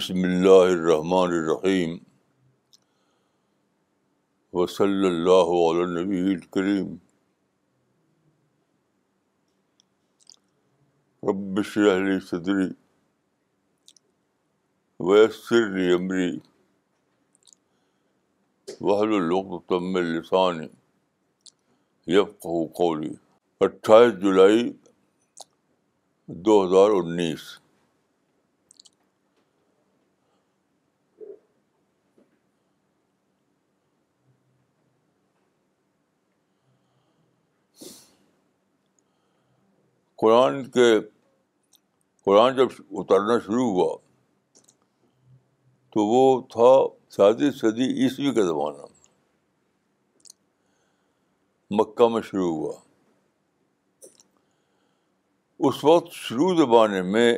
بسم اللہ الرحمن الرحیم وصلی اللہ علیہ نبی رب صدری ویسر امری ومری وحلوت لسانی اٹھائیس جولائی دو ہزار انیس قرآن کے قرآن جب اترنا شروع ہوا تو وہ تھا سادی صدی عیسوی کا زمانہ مکہ میں شروع ہوا اس وقت شروع زمانے میں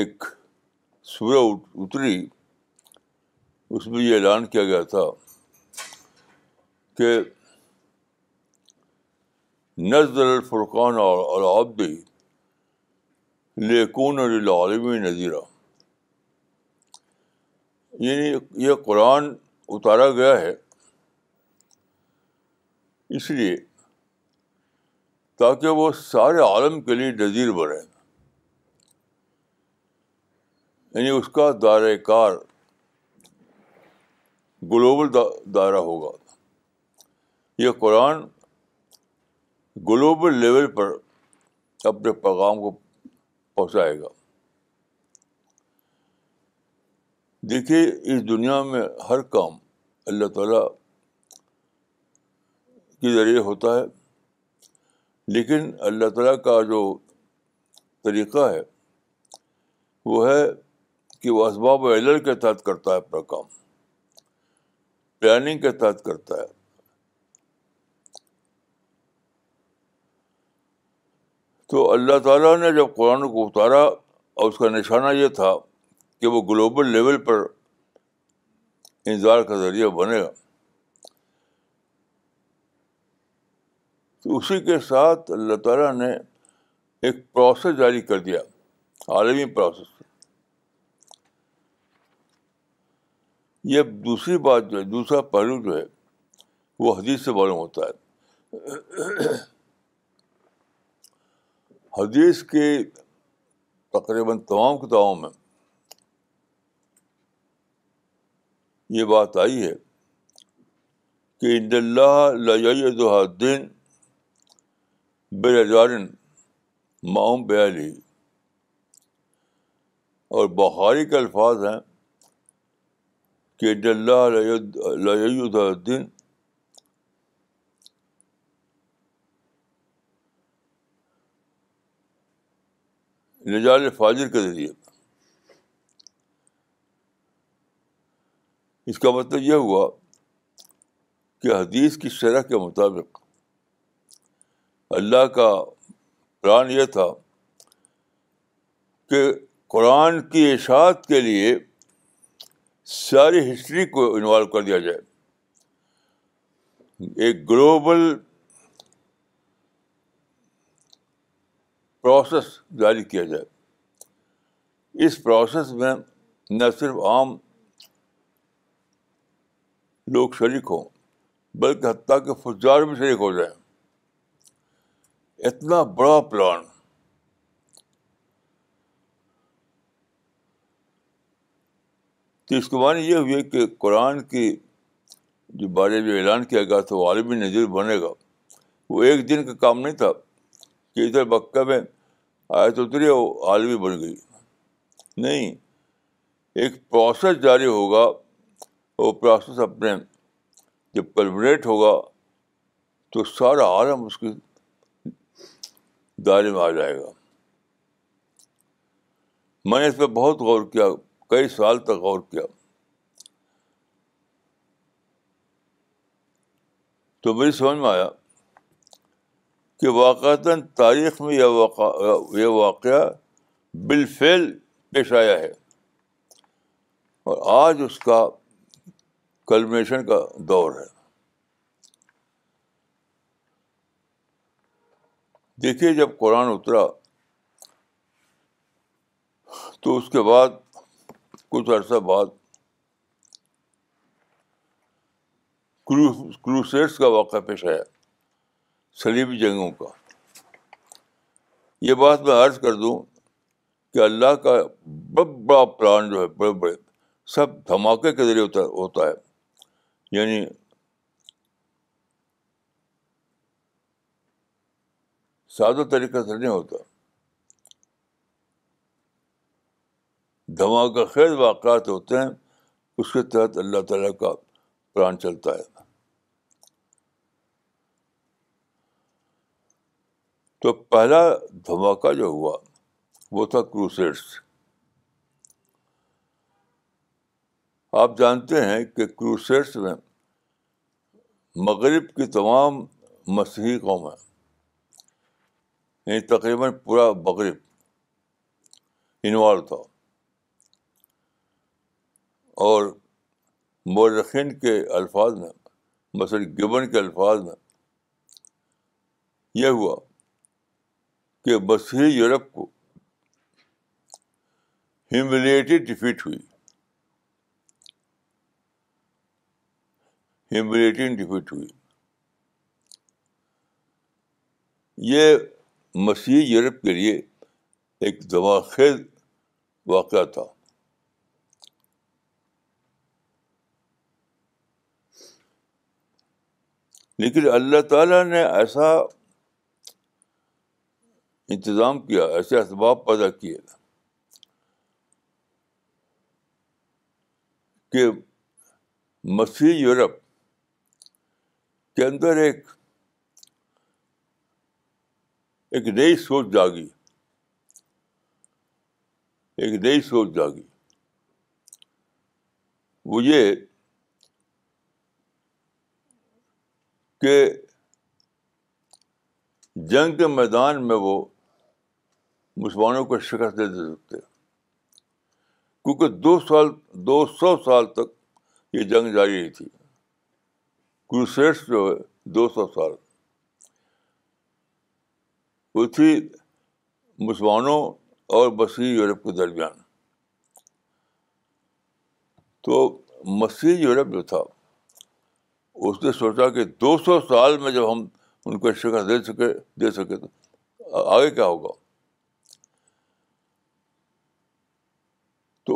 ایک سورہ اتری اس میں یہ اعلان کیا گیا تھا کہ نظر الفرقان اور لیکون لنعالمی نظیرہ یعنی یہ قرآن اتارا گیا ہے اس لیے تاکہ وہ سارے عالم کے لیے نظیر بنے یعنی اس کا دائرۂ کار گلوبل دائرہ ہوگا یہ قرآن گلوبل لیول پر اپنے پیغام کو پہنچائے گا دیکھیے اس دنیا میں ہر کام اللہ تعالیٰ کے ذریعے ہوتا ہے لیکن اللہ تعالیٰ کا جو طریقہ ہے وہ ہے کہ وہ اسباب علل کے تحت کرتا ہے اپنا کام پلاننگ کے تحت کرتا ہے تو اللہ تعالیٰ نے جب قرآن کو اتارا اور اس کا نشانہ یہ تھا کہ وہ گلوبل لیول پر انظار کا ذریعہ بنے گا تو اسی کے ساتھ اللہ تعالیٰ نے ایک پروسیس جاری کر دیا عالمی پروسیس یہ دوسری بات جو ہے دوسرا پہلو جو ہے وہ حدیث سے معلوم ہوتا ہے حدیث کے تقریباً تمام کتابوں میں یہ بات آئی ہے کہ ان اللہ لجین بے جارن بیالی اور بخاری کے الفاظ ہیں کہ ڈلّہ اللہ الدین نجال فاجر کے ذریعے اس کا مطلب یہ ہوا کہ حدیث کی شرح کے مطابق اللہ کا پلان یہ تھا کہ قرآن کی اشاعت کے لیے ساری ہسٹری کو انوالو کر دیا جائے ایک گلوبل پروسیس جاری کیا جائے اس پروسیس میں نہ صرف عام لوگ شریک ہوں بلکہ حتیٰ کہ فجار بھی شریک ہو جائیں اتنا بڑا پلان تو اس کے معنی یہ ہوئی کہ قرآن کی جو بارے میں اعلان کیا گیا تھا وہ عالمی نظیر بنے گا وہ ایک دن کا کام نہیں تھا کہ ادھر مکہ میں آئے تو اتری عالمی بن گئی نہیں ایک پروسیس جاری ہوگا وہ پروسیس اپنے جب کلمنیٹ ہوگا تو سارا عالم اس کے دائرے میں آ جائے گا میں نے اس پہ بہت غور کیا کئی سال تک غور کیا تو میری سمجھ میں آیا کہ واقعات تاریخ میں یہ واقعہ بالفعل پیش آیا ہے اور آج اس کا کلمیشن کا دور ہے دیکھیے جب قرآن اترا تو اس کے بعد کچھ عرصہ بعد کروسیٹس کا واقعہ پیش آیا سلیبی جنگوں کا یہ بات میں عرض کر دوں کہ اللہ کا بڑا بڑا پلان جو ہے بڑے بڑے سب دھماکے کے ذریعے ہوتا ہوتا ہے یعنی سادہ طریقہ سے نہیں ہوتا دھماکہ خیر واقعات ہوتے ہیں اس کے تحت اللہ تعالیٰ کا پران چلتا ہے تو پہلا دھماکہ جو ہوا وہ تھا کروسیڈس آپ جانتے ہیں کہ کروسیڈس میں مغرب کی تمام مسیحی قومیں یعنی تقریباً پورا مغرب انوالو تھا اور مورخین کے الفاظ میں مثلاً گبن کے الفاظ میں یہ ہوا کہ مسیحی یورپ کو ہیملیٹی ڈیفیٹ ہوئی ڈیفیٹ ہوئی یہ مسیح یورپ کے لیے ایک دماخیز واقعہ تھا لیکن اللہ تعالیٰ نے ایسا انتظام کیا ایسے اسباب پیدا کیے کہ مسیح یورپ کے اندر ایک ایک نئی سوچ جاگی ایک نئی سوچ جاگی وہ یہ کہ جنگ کے میدان میں وہ مسلمانوں کو شکست دے دے سکتے کیونکہ دو سال دو سو سال تک یہ جنگ جاری رہی تھی کروسیٹس جو ہے دو سو سال وہ تھی مسلمانوں اور مسیحی یورپ کے درمیان تو مسیحی یورپ جو تھا اس نے سوچا کہ دو سو سال میں جب ہم ان کو شکست دے سکے دے سکے تو آگے کیا ہوگا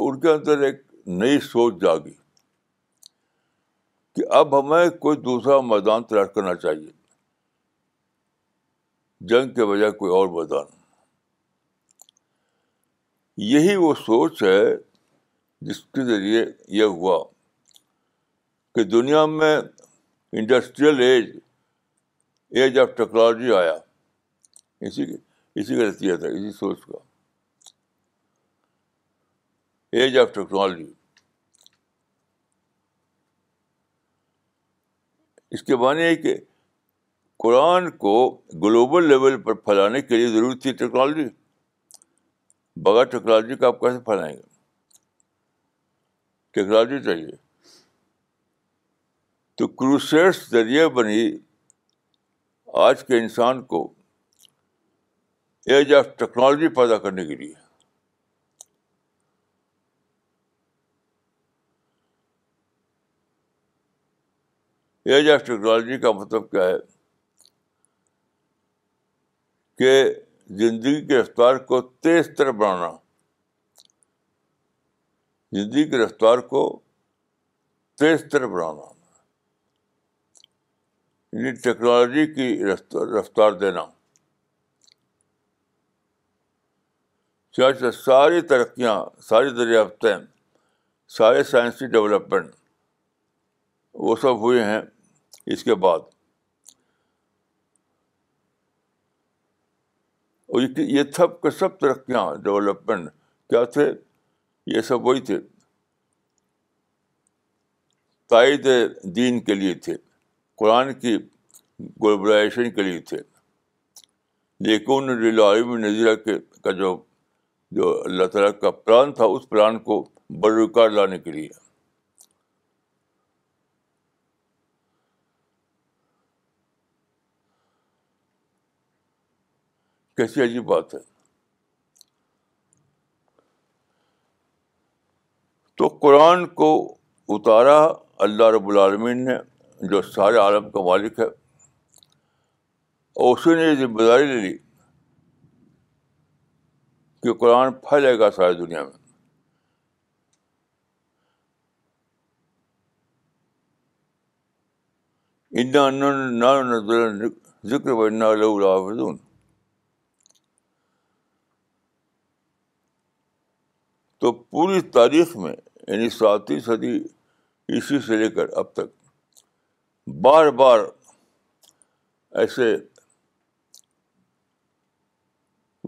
ان کے اندر ایک نئی سوچ جاگی کہ اب ہمیں کوئی دوسرا میدان تلاش کرنا چاہیے جنگ کے بجائے کوئی اور میدان یہی وہ سوچ ہے جس کے ذریعے یہ ہوا کہ دنیا میں industrial age age of technology آیا اسی اسی کا نتیجہ تھا اسی سوچ کا ایج آف ٹیکنالوجی اس کے بعد یہ کہ قرآن کو گلوبل لیول پر پھیلانے کے لیے ضرورت تھی ٹیکنالوجی بغیر ٹیکنالوجی کا آپ کیسے پھیلائیں گے ٹیکنالوجی چاہیے تو کروسیٹس ذریعے بنی آج کے انسان کو ایج آف ٹیکنالوجی پیدا کرنے کے لیے ایج آف ٹیکنالوجی کا مطلب کیا ہے کہ زندگی کی رفتار کو تیز تر بنانا زندگی کی رفتار کو تیز تر بنانا یعنی ٹیکنالوجی کی رفتار دینا چاہے ساری ترقیاں ساری دریافتیں سارے سائنسی ڈیولپمنٹ وہ سب ہوئے ہیں اس کے بعد اور یہ سب کے سب ترقیاں ڈیولپمنٹ کیا تھے یہ سب وہی تھے تائید دین کے لیے تھے قرآن کی گلوبلائزیشن کے لیے تھے لیکن عالب نظیرہ کے کا جو جو اللہ تعالیٰ کا پلان تھا اس پلان کو بروکار لانے کے لیے کیسی عجیب بات ہے تو قرآن کو اتارا اللہ رب العالمین نے جو سارے عالم کا مالک ہے اور اسی نے یہ ذمہ داری لے لی کہ قرآن پھیلے گا ساری دنیا میں ذکر تو پوری تاریخ میں یعنی ساتویں صدی عیسوی سے لے کر اب تک بار بار ایسے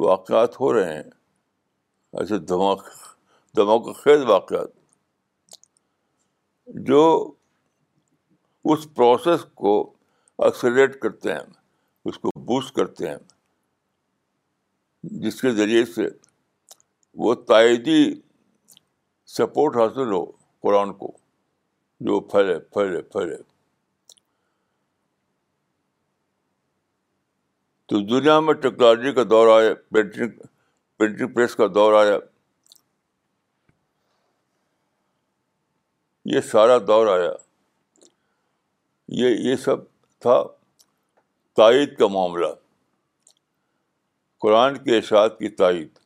واقعات ہو رہے ہیں ایسے دھماک دھماک خیز واقعات جو اس پروسیس کو ایکسلیٹ کرتے ہیں اس کو بوسٹ کرتے ہیں جس کے ذریعے سے وہ تائیدی سپورٹ حاصل ہو قرآن کو جو پھیلے پھیلے پھیلے تو دنیا میں ٹیکنالوجی کا دور آیا پرنٹنگ پرنٹنگ پریس کا دور آیا یہ سارا دور آیا یہ یہ سب تھا تائید کا معاملہ قرآن کے اشاعت کی تائید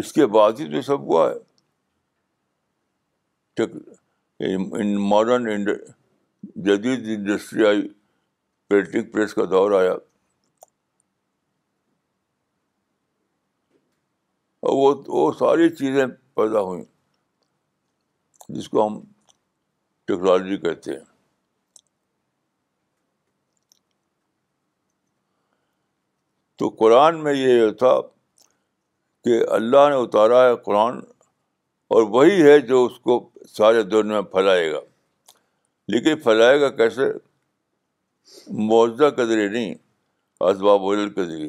اس کے بعد ہی تو سب ہوا ہے ماڈرن جدید انڈسٹری آئی پرنٹنگ پریس کا دور آیا اور وہ وہ ساری چیزیں پیدا ہوئیں جس کو ہم ٹیکنالوجی کہتے ہیں تو قرآن میں یہ تھا کہ اللہ نے اتارا ہے قرآن اور وہی ہے جو اس کو سارے دنیا میں پھیلائے گا لیکن پھیلائے گا کیسے معجدہ کے ذریعے نہیں اسباب کے ذریعے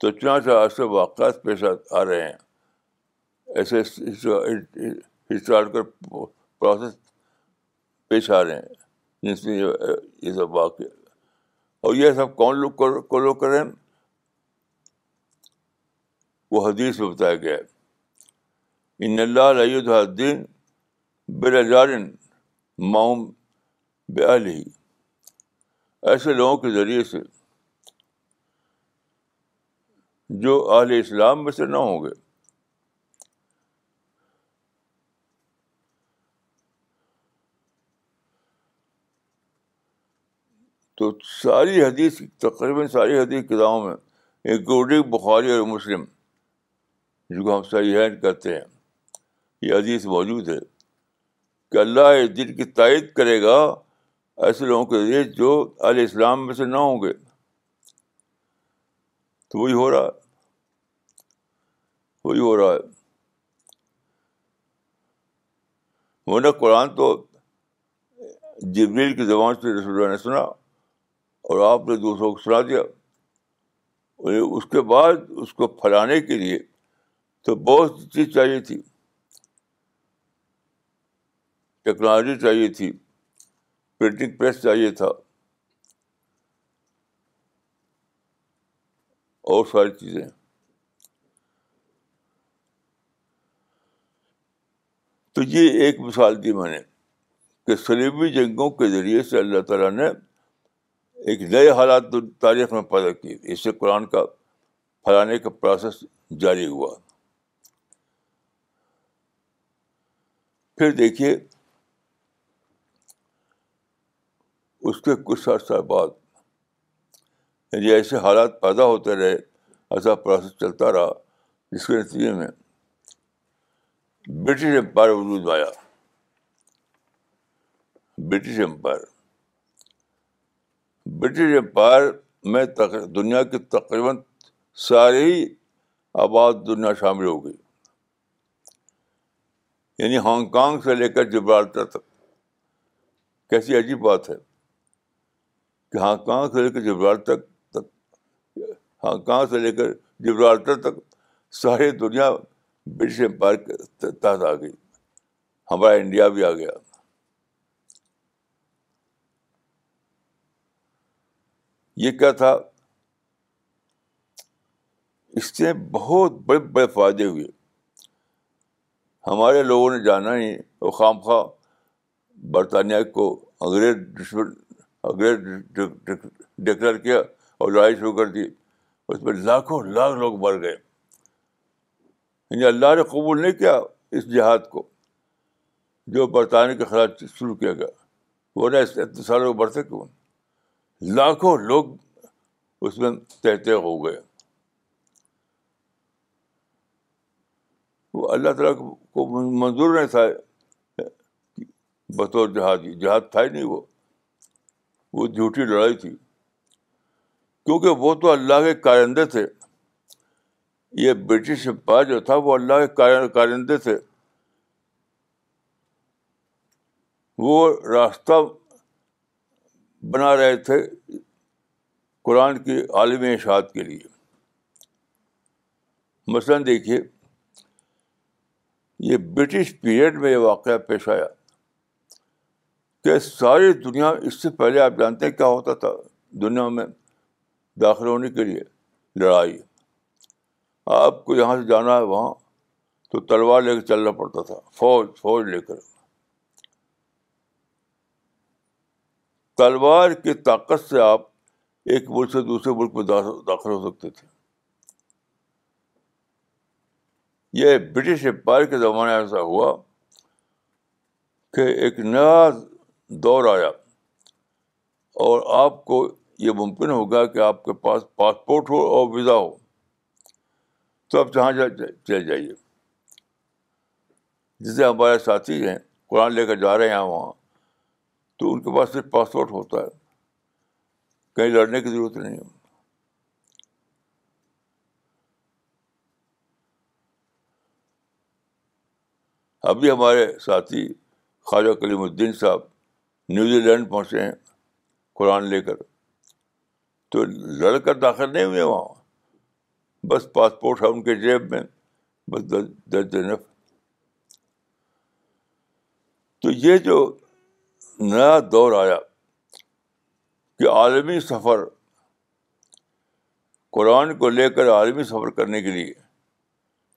تو چنانچہ ایسے واقعات پیش آ رہے ہیں ایسے ہسٹوریکل پروسیس پیش آ رہے ہیں جس میں یہ سب واقع اور یہ سب کون لوگ کو لوگ کر رہے ہیں وہ حدیث میں بتایا گیا ہے ان اللہ علیہ الدین برجارن معم مئو ایسے لوگوں کے ذریعے سے جو اہل اسلام میں سے نہ ہوں گے تو ساری حدیث تقریباً ساری حدیث کتابوں میں انکلوڈنگ بخاری اور مسلم جس کو ہم سہن کہتے ہیں یہ عزیز موجود ہے کہ اللہ اس دن کی تائید کرے گا ایسے لوگوں کے ذریعے جو علیہ السلام میں سے نہ ہوں گے تو وہی ہو رہا ہے وہی ہو رہا ہے وہ نہ قرآن تو جبریل کی زبان سے رسول اللہ نے سنا اور آپ نے دوسروں کو سنا دیا اس کے بعد اس کو پھیلانے کے لیے تو بہت چیز چاہیے تھی ٹیکنالوجی چاہیے تھی پرنٹنگ پریس چاہیے تھا اور ساری چیزیں تو یہ ایک مثال دی میں نے کہ سلیبی جنگوں کے ذریعے سے اللہ تعالیٰ نے ایک نئے حالات تاریخ میں پیدا کیے اس سے قرآن کا پھیلانے کا پروسیس جاری ہوا پھر دیکھیے اس کے کچھ سال سال بعد یعنی ایسے حالات پیدا ہوتے رہے ایسا پروسیس چلتا رہا جس کے نتیجے میں برٹش امپائر وجود میں آیا برٹش امپائر برٹش امپائر میں دنیا کے تقریباً ساری آباد دنیا شامل ہو گئی یعنی ہانگ کانگ سے لے کر جبرالٹر تک کیسی عجیب بات ہے کہ ہانگ کانگ سے لے کر تک ہانگ کانگ سے لے کر جبرالٹر تک ساری دنیا برٹش کے تحت آ گئی ہمارا انڈیا بھی آ گیا یہ کیا تھا اس سے بہت بڑے بڑے فائدے ہوئے ہمارے لوگوں نے جانا ہی وہ خام خواہ برطانیہ کو انگریز دشمن انگریز ڈکلیئر کیا اور لڑائی شروع کر دی اس میں لاکھوں لاکھ لوگ مر گئے ان یعنی اللہ نے قبول نہیں کیا اس جہاد کو جو برطانیہ کے خلاف شروع کیا گیا وہ نہ اتنے سالوں لوگ بڑھتے کیوں لاکھوں لوگ اس میں تہتے ہو گئے وہ اللہ تعالیٰ کو منظور نہیں تھا بطور جہاد تھا ہی نہیں وہ وہ جھوٹی لڑائی تھی کیونکہ وہ تو اللہ کے کارندے تھے یہ برٹش امپائر جو تھا وہ اللہ کے کارندے تھے وہ راستہ بنا رہے تھے قرآن کی عالمی اشاعت کے لیے مثلاً دیکھیے یہ برٹش پیریڈ میں یہ واقعہ پیش آیا کہ ساری دنیا اس سے پہلے آپ جانتے ہیں کیا ہوتا تھا دنیا میں داخل ہونے کے لیے لڑائی آپ کو یہاں سے جانا ہے وہاں تو تلوار لے کر چلنا پڑتا تھا فوج فوج لے کر تلوار کی طاقت سے آپ ایک ملک سے دوسرے ملک میں داخل ہو سکتے تھے یہ برٹش امپائر کے زمانے ایسا ہوا کہ ایک نیا دور آیا اور آپ کو یہ ممکن ہوگا کہ آپ کے پاس پاسپورٹ ہو اور ویزا ہو تو آپ جہاں جہاں چلے جائیے جسے ہمارے ساتھی ہیں قرآن لے کر جا رہے ہیں وہاں تو ان کے پاس صرف پاسپورٹ ہوتا ہے کہیں لڑنے کی ضرورت نہیں ہے ابھی ہمارے ساتھی خواجہ کلیم الدین صاحب نیوزی لینڈ پہنچے ہیں قرآن لے کر تو لڑ کر داخل نہیں ہوئے وہاں بس پاسپورٹ ہے ان کے جیب میں بس درج نف تو یہ جو نیا دور آیا کہ عالمی سفر قرآن کو لے کر عالمی سفر کرنے کے لیے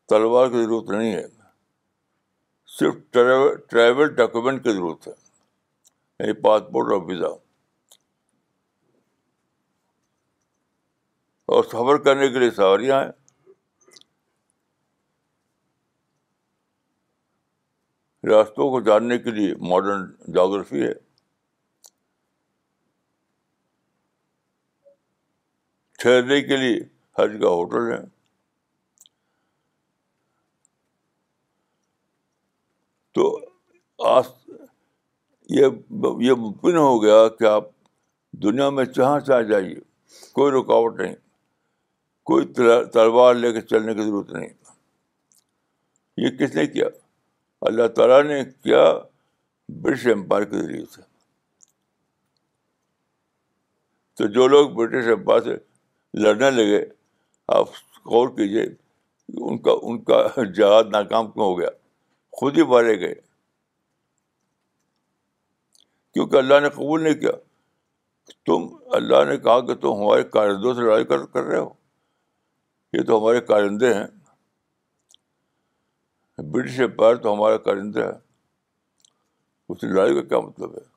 تلوار کی ضرورت نہیں ہے صرف ٹریول ڈاکیومنٹ کی ضرورت ہے یعنی پاسپورٹ اور ویزا اور سفر کرنے کے لیے سواریاں ہیں راستوں کو جاننے کے لیے ماڈرن جاگرفی ہے ٹھہرنے کے لیے ہر جگہ ہوٹل ہیں تو آس یہ یہ ممکن ہو گیا کہ آپ دنیا میں سے آ جائیے کوئی رکاوٹ نہیں کوئی تلوار لے کے چلنے کی ضرورت نہیں یہ کس نے کیا اللہ تعالیٰ نے کیا برٹش امپائر کے ذریعے سے تو جو لوگ برٹش امپائر سے لڑنے لگے آپ غور کیجیے ان کا ان کا جہاد ناکام کیوں ہو گیا خود ہی مارے گئے کیونکہ اللہ نے قبول نہیں کیا تم اللہ نے کہا کہ تم ہمارے کارندوں سے لڑائی کر کر رہے ہو یہ تو ہمارے کارندے ہیں برٹش امپائر تو ہمارا کارندہ ہے اس لڑائی کا کیا مطلب ہے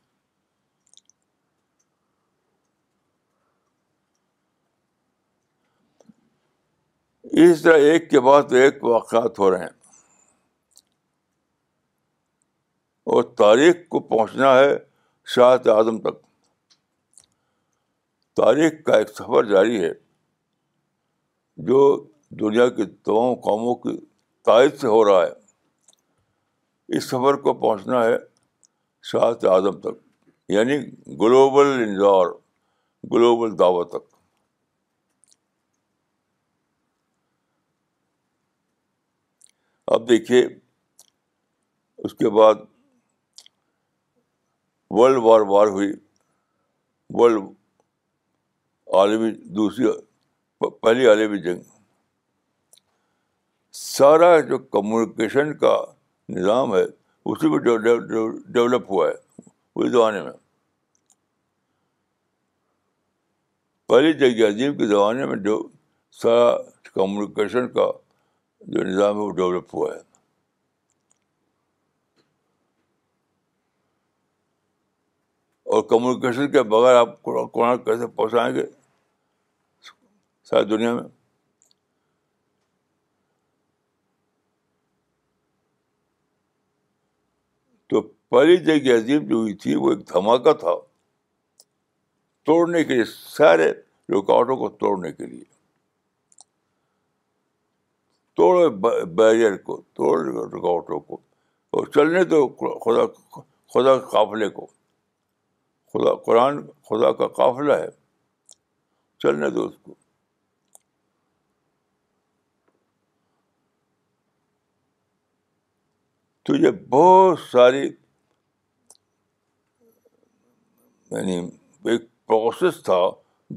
اس طرح ایک کے بعد ایک واقعات ہو رہے ہیں اور تاریخ کو پہنچنا ہے شاہت اعظم تک تاریخ کا ایک سفر جاری ہے جو دنیا کے تمام قوموں کی تائید سے ہو رہا ہے اس سفر کو پہنچنا ہے شاہت اعظم تک یعنی گلوبل انضار گلوبل دعوت تک اب دیکھیے اس کے بعد ورلڈ وار وار ہوئی ورلڈ عالمی دوسری پہلی عالمی جنگ سارا جو کمیونیکیشن کا نظام ہے اسی میں ڈیولپ ہوا ہے اس زمانے میں پہلی جنگ عظیم کے زمانے میں جو سارا کمیونیکیشن کا جو نظام ہے وہ ڈیولپ ہوا ہے اور کمیونیکیشن کے بغیر آپ قرآن کیسے پہنچائیں گے ساری دنیا میں تو پہلی جنگ عظیم جو ہوئی تھی وہ ایک دھماکہ تھا توڑنے کے لیے سارے رکاوٹوں کو توڑنے کے لیے توڑو بیریئر کو توڑ رکاوٹوں کو اور چلنے دو خدا خدا قافلے کو خدا قرآن خدا کا قافلہ ہے چلنے دو اس کو تو یہ بہت ساری یعنی ایک پروسیس تھا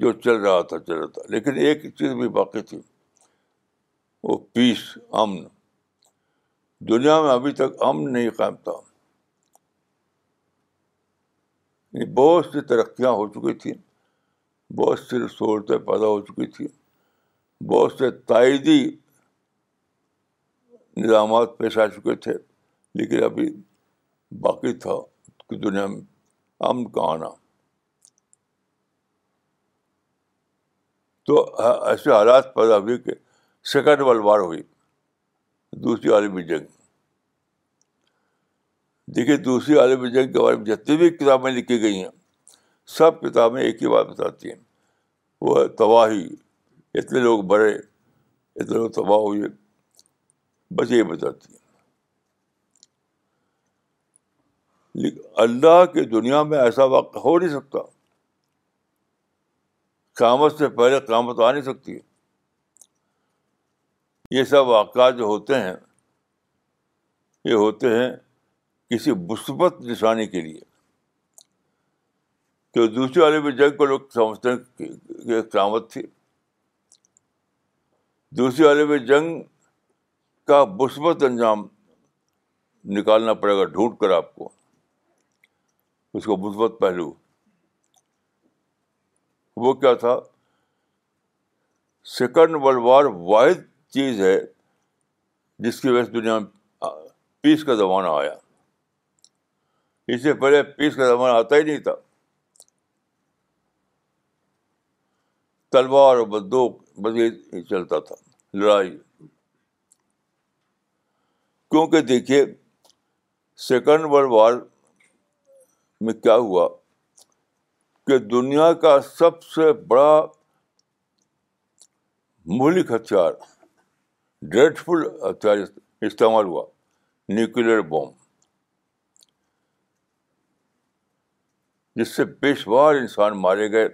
جو چل رہا تھا چل رہا تھا لیکن ایک چیز بھی باقی تھی وہ پیس امن دنیا میں ابھی تک امن نہیں قائم تھا یعنی بہت سی ترقیاں ہو چکی تھیں بہت سی صورتیں پیدا ہو چکی تھیں بہت سے تائیدی نظامات پیش آ چکے تھے لیکن ابھی باقی تھا کہ دنیا میں امن کا آنا تو ایسے حالات پیدا ہوئے کہ سیکنڈ ورلڈ وار ہوئی دوسری عالمی جنگ دیکھیے دوسری عالم جنگ کے بارے میں جتنی بھی کتابیں لکھی گئی ہیں سب کتابیں ایک ہی بات بتاتی ہیں وہ تباہی اتنے لوگ بڑے اتنے لوگ تباہ ہوئے بس یہ بتاتی ہیں اللہ کے دنیا میں ایسا وقت ہو نہیں سکتا قیامت سے پہلے قیامت آ نہیں سکتی یہ سب واقعات جو ہوتے ہیں یہ ہوتے ہیں کسی مثبت نشانی کے لیے کہ دوسری عالمی جنگ کو لوگ سمجھتے ہیں کہ ایک قیامت تھی دوسری عالمی جنگ کا مثبت انجام نکالنا پڑے گا ڈھونڈ کر آپ کو اس کو مثبت پہلو وہ کیا تھا سیکنڈ ورلڈ وار واحد چیز ہے جس کی وجہ سے دنیا میں پیس کا زمانہ آیا اس سے پہلے پیس کا زمانہ آتا ہی نہیں تھا تلوار اور بندوق مزید ہی چلتا تھا لڑائی کیونکہ دیکھیے سیکنڈ ورلڈ وار میں کیا ہوا کہ دنیا کا سب سے بڑا مہلک ہتھیار ڈریڈفل ہتھیار استعمال ہوا نیوکلیئر بومب جس سے بے شمار انسان مارے گئے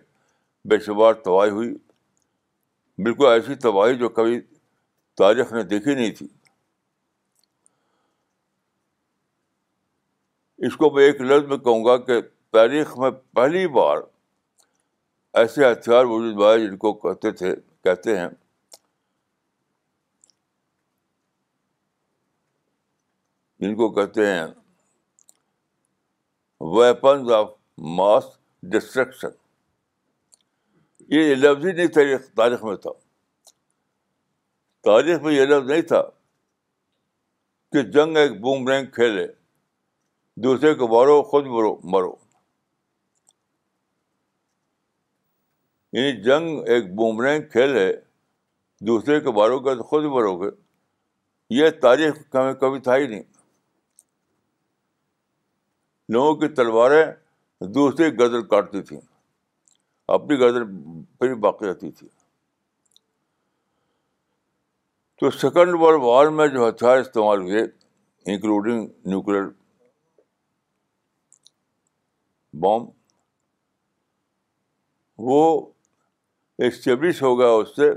بے شمار تباہی ہوئی بالکل ایسی تباہی جو کبھی تاریخ نے دیکھی نہیں تھی اس کو میں ایک لفظ میں کہوں گا کہ تاریخ میں پہلی بار ایسے ہتھیار وجود بھائی جن کو کہتے تھے کہتے ہیں جن کو کہتے ہیں ویپنز آف ماس ڈسٹرکشن یہ لفظ ہی نہیں تاریخ تاریخ میں تھا تاریخ میں یہ لفظ نہیں تھا کہ جنگ ایک بوم رینگ کھیلے دوسرے کو مارو خود مرو مرو یعنی جنگ ایک رینگ کھیل ہے دوسرے کے مارو گے تو خود مرو گے یہ تاریخ ہمیں کبھی تھا ہی نہیں لوگوں کی تلواریں دوسری گردن کاٹتی تھی اپنی پھر باقی رہتی تھی تو سیکنڈ ورلڈ وار میں جو ہتھیار استعمال ہوئے انکلوڈنگ نیوکلیئر بام وہ اسٹیبلش ہو گیا اس سے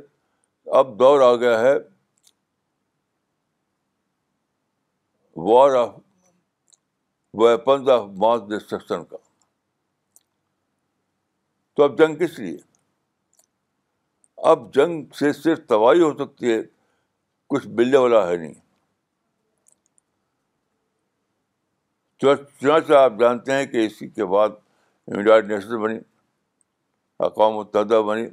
اب دور آ گیا ہے war of weapons of mass destruction کا تو اب جنگ کس لیے اب جنگ سے صرف تباہی ہو سکتی ہے کچھ ملنے والا ہے نہیں چنانچہ آپ جانتے ہیں کہ اسی کے بعد یونائٹ نیشن بنی اقوام متحدہ بنی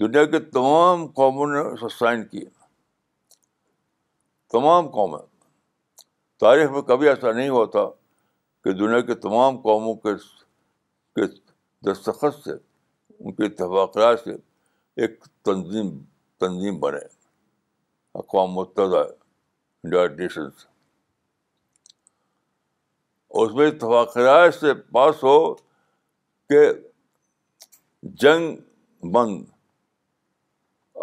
دنیا کے تمام قوموں نے اسے سائن کیے تمام قومیں تاریخ میں کبھی ایسا نہیں ہوا تھا کہ دنیا کے تمام قوموں کے دستخط سے ان کے اتفاقات سے ایک تنظیم تنظیم بنے اقوام متحدہ نیشنس اس میں اتفاقات سے پاس ہو کہ جنگ بند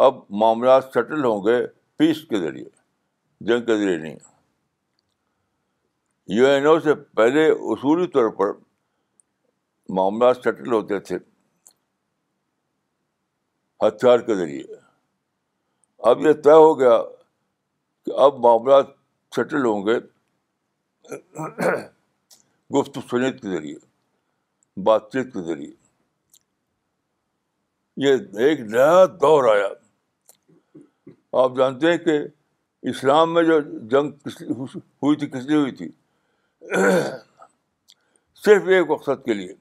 اب معاملات سیٹل ہوں گے پیس کے ذریعے جنگ کے ذریعے نہیں یو این او سے پہلے اصولی طور پر معاملات سیٹل ہوتے تھے ہتھیار کے ذریعے اب یہ طے ہو گیا کہ اب معاملات سیٹل ہوں گے گفت سنیت کے ذریعے بات چیت کے ذریعے یہ ایک نیا دور آیا آپ جانتے ہیں کہ اسلام میں جو جنگ کس ہوئی تھی کس لیے ہوئی تھی صرف ایک مقصد کے لیے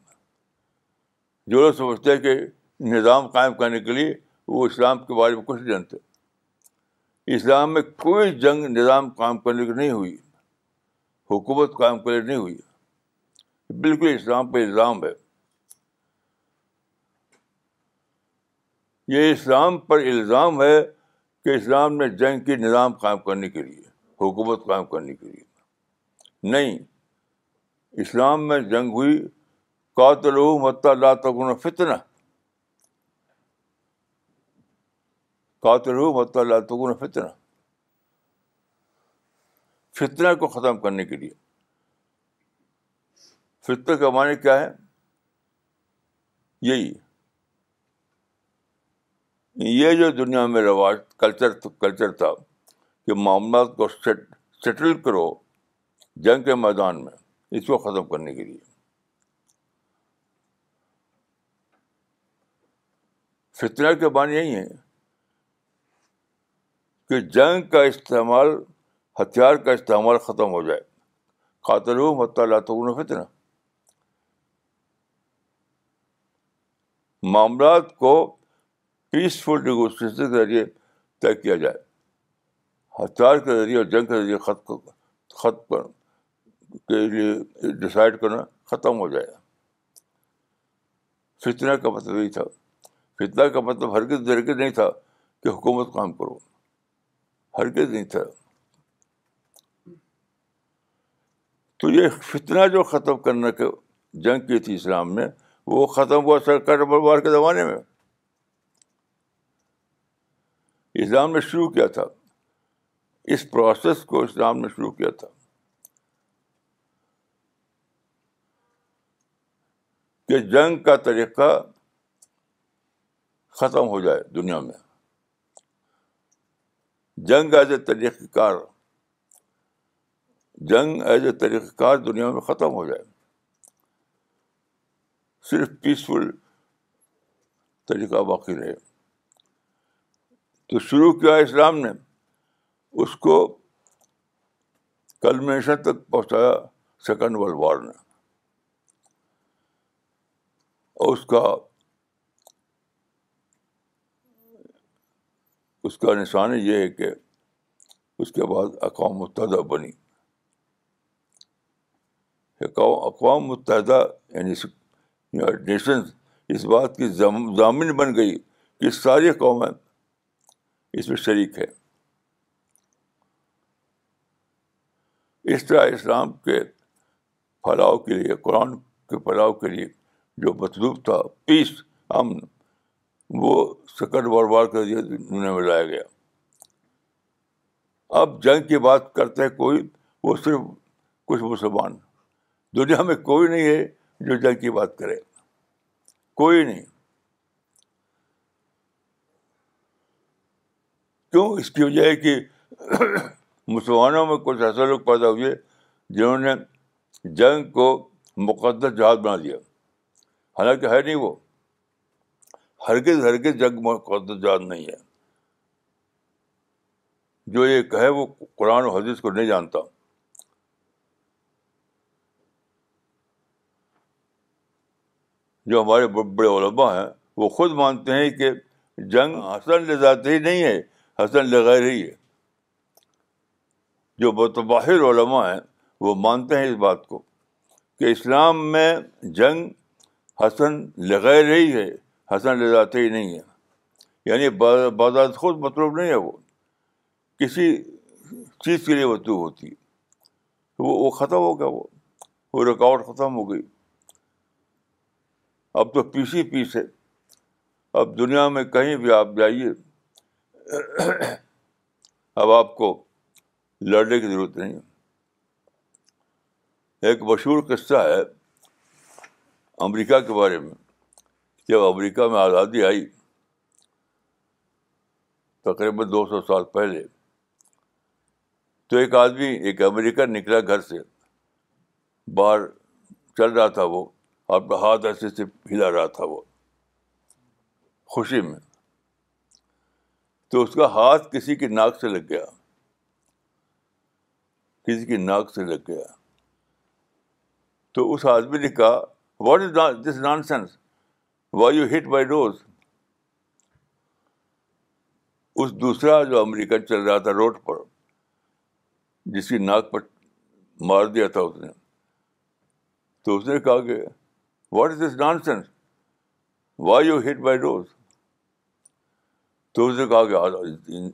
جو لوگ سمجھتے ہیں کہ نظام قائم کرنے کے لیے وہ اسلام کے بارے میں کچھ جانتے اسلام میں کوئی جنگ نظام قائم کرنے کی نہیں ہوئی حکومت قائم کرنے نہیں ہوئی بالکل اسلام پہ الزام ہے یہ اسلام پر الزام ہے کہ اسلام نے جنگ کی نظام قائم کرنے کے لیے حکومت قائم کرنے کے لیے نہیں اسلام میں جنگ ہوئی قاتل رہو مت اللہ تکن فطرہ کات رہو اللہ تکن فطرہ فتنہ کو ختم کرنے کے لیے فطر کا معنی کیا ہے یہی یہ جو دنیا میں رواج کلچر کلچر تھا کہ معاملات کو سیٹل کرو جنگ کے میدان میں اس کو ختم کرنے کے لیے فطرہ کے بان یہی ہیں کہ جنگ کا استعمال ہتھیار کا استعمال ختم ہو جائے قاتل خاتل مطالعہ فطرہ معاملات کو پیسفل نیگوشیشن کے ذریعے طے کیا جائے ہتھیار کے ذریعے اور جنگ کے ذریعے خط خط پر کے لیے ڈسائڈ کرنا ختم ہو جائے فتنہ کا مطلب یہی تھا فتنا کا مطلب ہرگز درگز نہیں تھا کہ حکومت کام کرو ہرگز نہیں تھا تو یہ فتنہ جو ختم کرنے کے جنگ کی تھی اسلام میں وہ ختم ہوا سرکار کے زمانے میں اسلام نے شروع کیا تھا اس پروسیس کو اسلام نے شروع کیا تھا کہ جنگ کا طریقہ ختم ہو جائے دنیا میں جنگ ایز اے طریقہ کار جنگ ایز اے طریقہ کار دنیا میں ختم ہو جائے صرف پیسفل طریقہ باقی رہے تو شروع کیا اسلام نے اس کو کلمیشن تک پہنچایا سیکنڈ ورلڈ وار نے اور اس کا اس کا نشان یہ ہے کہ اس کے بعد اقوام متحدہ بنی اقوام متحدہ یعنی نیشنز اس بات کی ضامن بن گئی کہ ساری قومیں اس میں شریک ہیں اس طرح اسلام کے پھیلاؤ کے لیے قرآن کے پھیلاؤ کے لیے جو مطلوب تھا پیس امن وہ سکٹ وار بار کر دنیا میں لایا گیا اب جنگ کی بات کرتے ہیں کوئی وہ صرف کچھ مسلمان دنیا میں کوئی نہیں ہے جو جنگ کی بات کرے کوئی نہیں کیوں اس کی وجہ ہے کہ مسلمانوں میں کچھ ایسے لوگ پیدا ہوئے جنہوں نے جنگ کو مقدس جہاد بنا دیا حالانکہ ہے نہیں وہ ہرگز ہرگز جنگ جان نہیں ہے جو یہ کہے وہ قرآن و حدیث کو نہیں جانتا جو ہمارے بڑے علماء ہیں وہ خود مانتے ہیں کہ جنگ حسن لذاتی ہی نہیں ہے حسن لغیر ہی ہے جو بتباہر علماء ہیں وہ مانتے ہیں اس بات کو کہ اسلام میں جنگ حسن لغیر ہی ہے حسن لے جاتے ہی نہیں ہیں یعنی بازار خود مطلوب نہیں ہے وہ کسی چیز کے لیے مطلوب ہوتی ہے وہ وہ ختم ہو گیا وہ وہ رکاوٹ ختم ہو گئی اب تو پی سی ہے اب دنیا میں کہیں بھی آپ جائیے اب آپ کو لڑنے کی ضرورت نہیں ہے ایک مشہور قصہ ہے امریکہ کے بارے میں جب امریکہ میں آزادی آئی تقریباً دو سو سال پہلے تو ایک آدمی ایک امریکن نکلا گھر سے باہر چل رہا تھا وہ ہاتھ ایسے سے ہلا رہا تھا وہ خوشی میں تو اس کا ہاتھ کسی کی ناک سے لگ گیا کسی کی ناک سے لگ گیا تو اس آدمی نے کہا what is this nonsense why you hit by those اس دوسرا جو امریکن چل رہا تھا روڈ پر جس کی ناک پر مار دیا تھا اس نے تو اس نے کہا کہ what is this nonsense why you hit by those تو اس نے کہا کہ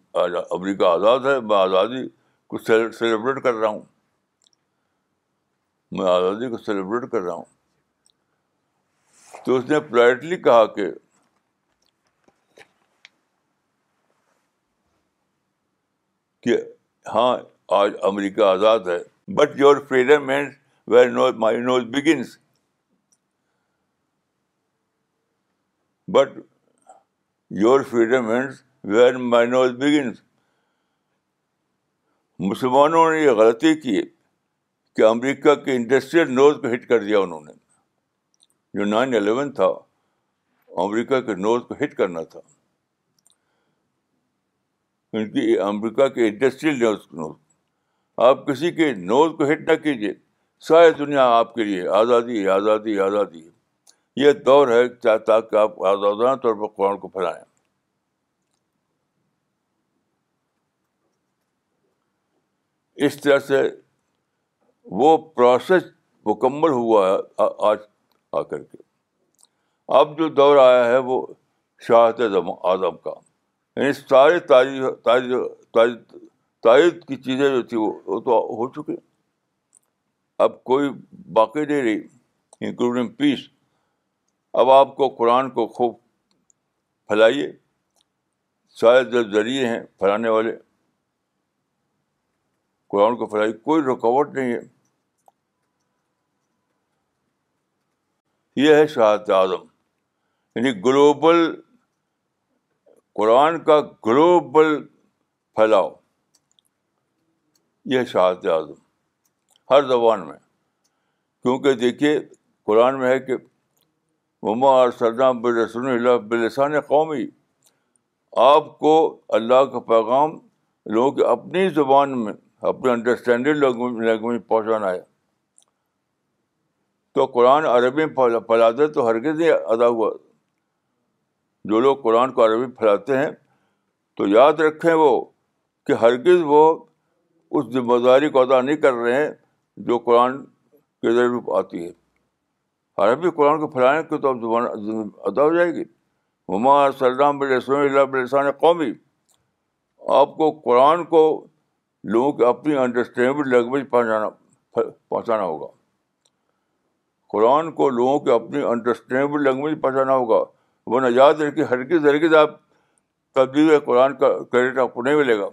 امریکہ آزاد ہے میں آزادی کو سیلیبریٹ کر رہا ہوں میں آزادی کو سیلیبریٹ کر رہا ہوں تو اس نے پولائٹلی کہا کہ کہ ہاں آج امریکہ آزاد ہے but your freedom means where no my nose begins but your freedom means where my nose begins مسلمانوں نے یہ غلطی کی کہ امریکہ کے انڈسٹریل نوز کو ہٹ کر دیا انہوں نے جو نائن الیون تھا امریکہ کے نوز کو ہٹ کرنا تھا ان کی امریکہ کے انڈسٹریل نوز نوز آپ کسی کے نوز کو ہٹ نہ کیجیے ساری دنیا آپ کے لیے آزادی آزادی آزادی یہ دور ہے تاکہ آپ آزادانہ طور پر قرآن کو پھیلائیں اس طرح سے وہ پروسیس مکمل ہوا ہے آج آ کر کے اب جو دور آیا ہے وہ شاہت اعظم کا یعنی سارے تاریخ تاریخ کی چیزیں جو تھی وہ تو ہو چکی اب کوئی باقی نہیں رہی انکلوڈنگ پیس اب آپ کو قرآن کو خوب پھیلائیے شاید ذریعے ہیں پھیلانے والے قرآن کو پھیلائیے کوئی رکاوٹ نہیں ہے یہ ہے شہادت اعظم یعنی گلوبل قرآن کا گلوبل پھیلاؤ یہ ہے شہادت اعظم ہر زبان میں کیونکہ دیکھیے قرآن میں ہے کہ مما اور سردام برسن رسول اللہ بلسان قومی آپ کو اللہ کا پیغام لوگوں کی اپنی زبان میں اپنے انڈرسٹینڈنگ لینگویج پہنچانا ہے تو قرآن عربی میں پھیلاتے تو ہرگز ہی ادا ہوا جو لوگ قرآن کو عربی پھیلاتے ہیں تو یاد رکھیں وہ کہ ہرگز وہ اس ذمہ داری کو ادا نہیں کر رہے ہیں جو قرآن کے ذریعے آتی ہے عربی قرآن کو پھیلانے کی تو اب زبان ادا ہو جائے گی ہما سلام بلسم اللہ بلسان قومی آپ کو قرآن کو لوگوں کی اپنی انڈرسٹینڈیبل لینگویج پہنچانا پہنچانا ہوگا قرآن کو لوگوں کے اپنی انڈرسٹینڈیبل لینگویج پہنچانا ہوگا وہ نجات ہر ہرگیز ہرگز آپ تبدیل ہوئے قرآن کا کریڈٹ آپ کو نہیں ملے گا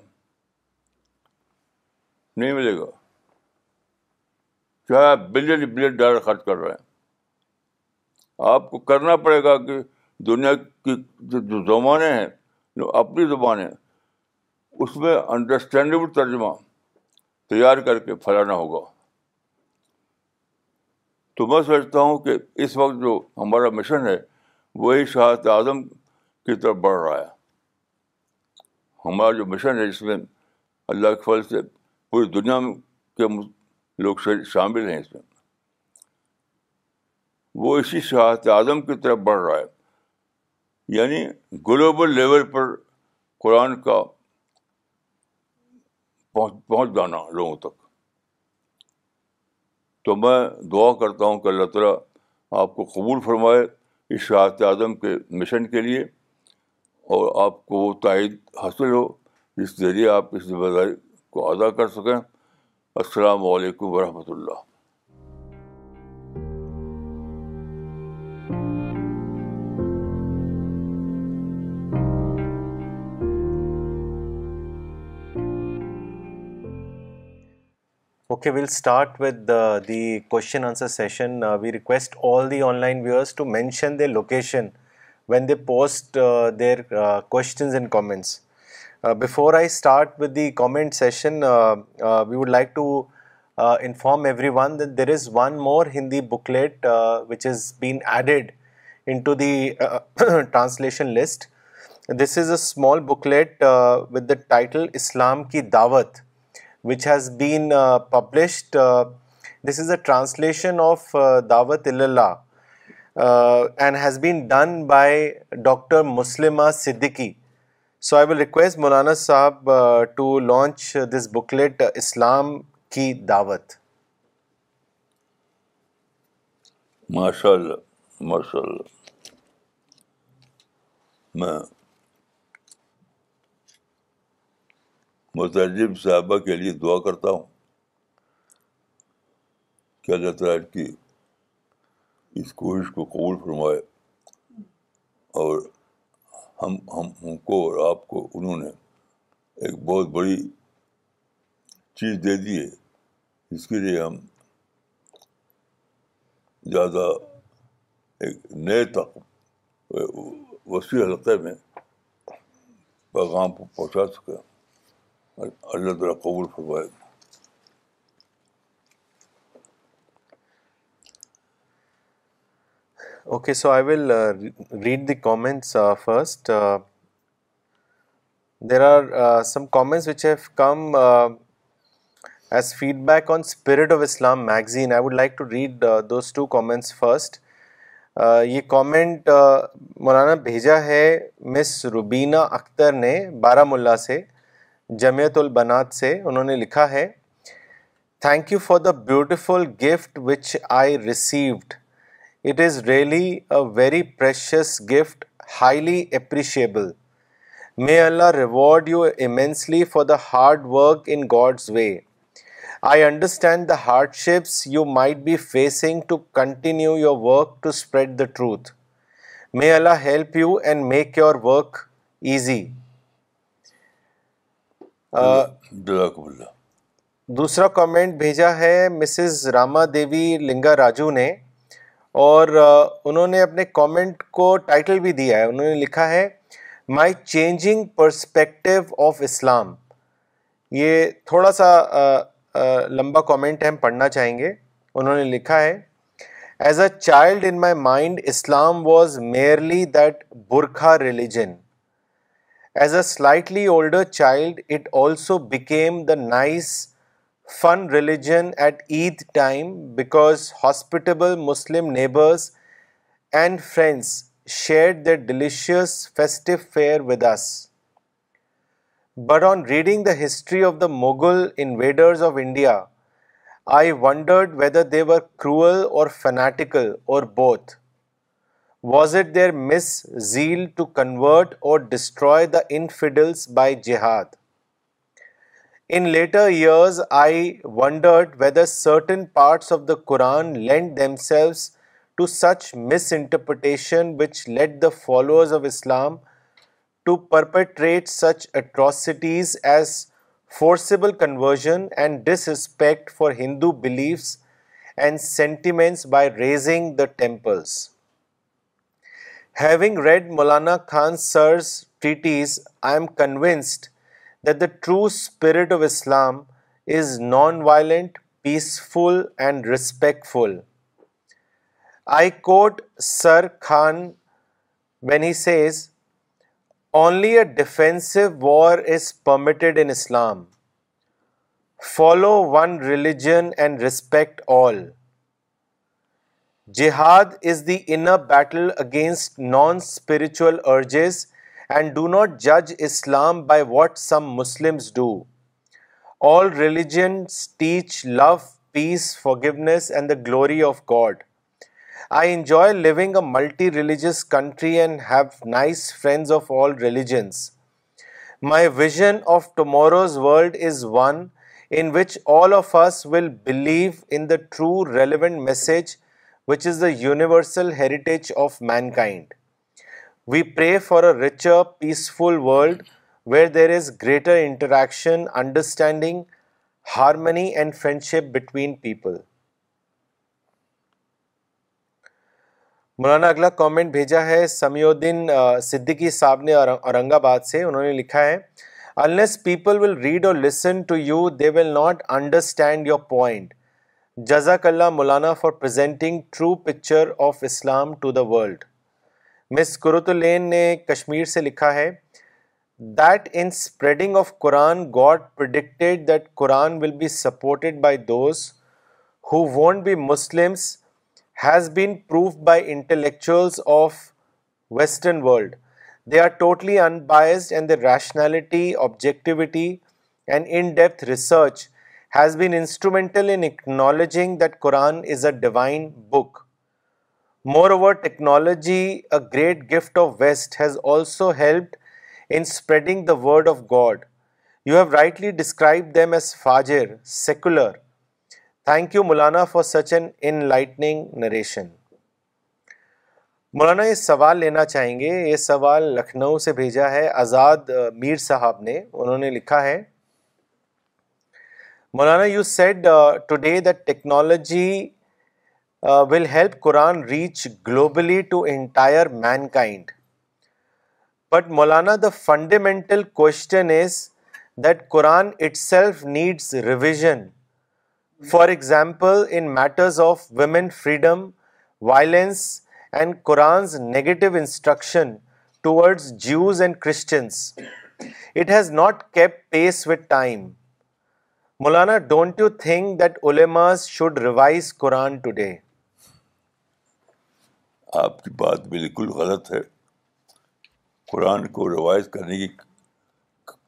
نہیں ملے گا چاہے آپ بلین بلین ڈالر خرچ کر رہے ہیں آپ کو کرنا پڑے گا کہ دنیا کی جو زبانیں ہیں اپنی زبانیں اس میں انڈرسٹینڈیبل ترجمہ تیار کر کے پھیلانا ہوگا تو میں سمجھتا ہوں کہ اس وقت جو ہمارا مشن ہے وہی شہادت اعظم کی طرف بڑھ رہا ہے ہمارا جو مشن ہے جس میں اللہ کے فل سے پوری دنیا کے لوگ شامل ہیں اس میں وہ اسی شہادت اعظم کی طرف بڑھ رہا ہے یعنی گلوبل لیول پر قرآن کا پہنچ پہنچ جانا لوگوں تک تو میں دعا کرتا ہوں کہ اللہ تعالیٰ آپ کو قبول فرمائے اس شاعت اعظم کے مشن کے لیے اور آپ کو وہ تائید حاصل ہو جس ذریعے آپ اس ذمہ داری کو ادا کر سکیں السلام علیکم ورحمۃ اللہ Okay, we'll start with uh, the question answer session. Uh, we request all the online viewers to mention their location when they post uh, their questions and comments. Before I start with the comment session, we would like to inform everyone that there is one more Hindi booklet which has been added into the translation list. This is a small booklet with the title Islam Ki Dawat. Which has published this is a translation of Dawat and has been done by doctor Muslima Siddiqui so I will request Maulana Sahib to launch this booklet Islam Ki Dawat مترجم صاحبہ کے لیے دعا کرتا ہوں اللہ تعالیٰ ان کی اس کوشش کو قبول فرمائے اور ہم ہم ان کو اور آپ کو انہوں نے ایک بہت بڑی چیز دے دی ہے اس کے لیے ہم زیادہ ایک نئے تک وسیع حلقے میں پیغام کو پہنچا سکیں اللہ تعالیٰ قبول گا okay so I will read the comments first there are some comments have come as feedback on spirit of Islam magazine I would like to read those two comments first یہ کامنٹ مولانا بھیجا ہے مس روبینہ اختر نے بارہ ملا سے جمعیت البنات سے انہوں نے لکھا ہے thank you for the beautiful gift which I received it is really a very precious gift highly appreciable may Allah reward you immensely for the hard work in God's way I understand the hardships you might be facing to continue your work to spread the truth may Allah help you and make your work easy دوسرا comment بھیجا ہے Mrs Rama Devi لنگا راجو نے اور انہوں نے اپنے comment کو title بھی دیا ہے انہوں نے لکھا ہے my changing perspective of Islam یہ تھوڑا سا لمبا کامنٹ ہم پڑھنا چاہیں گے انہوں نے لکھا ہے as a child in my mind Islam was merely that Barkha religion As a slightly older child, it also became the nice, fun religion at Eid time because hospitable Muslim neighbors and friends shared their delicious festive fare with us. But on reading the history of the Mughal invaders of India, I wondered whether they were cruel or fanatical or both. Was it their zeal to convert or destroy the infidels by jihad? In later years, I wondered whether certain parts of the Quran lent themselves to such misinterpretation, which led the followers of Islam to perpetrate such atrocities as forcible conversion and disrespect for Hindu beliefs and sentiments by razing the temples. Having read Maulana Khan Sir's treatise, I am convinced that the true spirit of Islam is non-violent, peaceful and respectful. I quote Sir Khan when he says, "Only a defensive war is permitted in Islam. Follow one religion and respect all. Jihad is the inner battle against non-spiritual urges, and do not judge Islam by what some Muslims do. All religions teach love, peace, forgiveness and the glory of God. I enjoy living a multi-religious country and have nice friends of all religions. My vision of tomorrow's world is one in which all of us will believe in the true relevant message which is the universal heritage of mankind we pray for a richer peaceful world where there is greater interaction understanding harmony and friendship between people Maulana اگلا comment بھیجا ہے سمی ادین سدی صاحب نے اورنگ آباد سے انہوں نے لکھا ہے illness people will read or listen to you they will not understand your point جزاک اللہ Maulana for presenting true picture of Islam to the world Miss کرت الین نے کشمیر سے لکھا ہے that in spreading of Quran God predicted that Quran will be supported by those who won't be Muslims has been proof by intellect of western world they are totally unbiased and the rationality objectivity and in depth research has been instrumental in acknowledging that Quran is a divine book moreover technology great gift of west has also helped in spreading the word of God you have rightly describe them as فاجر secular thank you Maulana for such an enlightening narration Maulana یہ سوال لینا چاہیں گے یہ سوال لکھنؤ سے بھیجا ہے آزاد میر صاحب نے انہوں نے لکھا ہے Maulana, you said uh, today that technology uh, will help Quran reach globally to entire mankind. But Maulana, the fundamental question is that Quran itself needs revision. For example, in matters of women freedom, violence and Quran's negative instruction towards Jews and Christians, it has not kept pace with time. Maulana don't you think that should revise Quran today آپ کی بات بالکل غلط ہے قرآن کو revise کرنے کی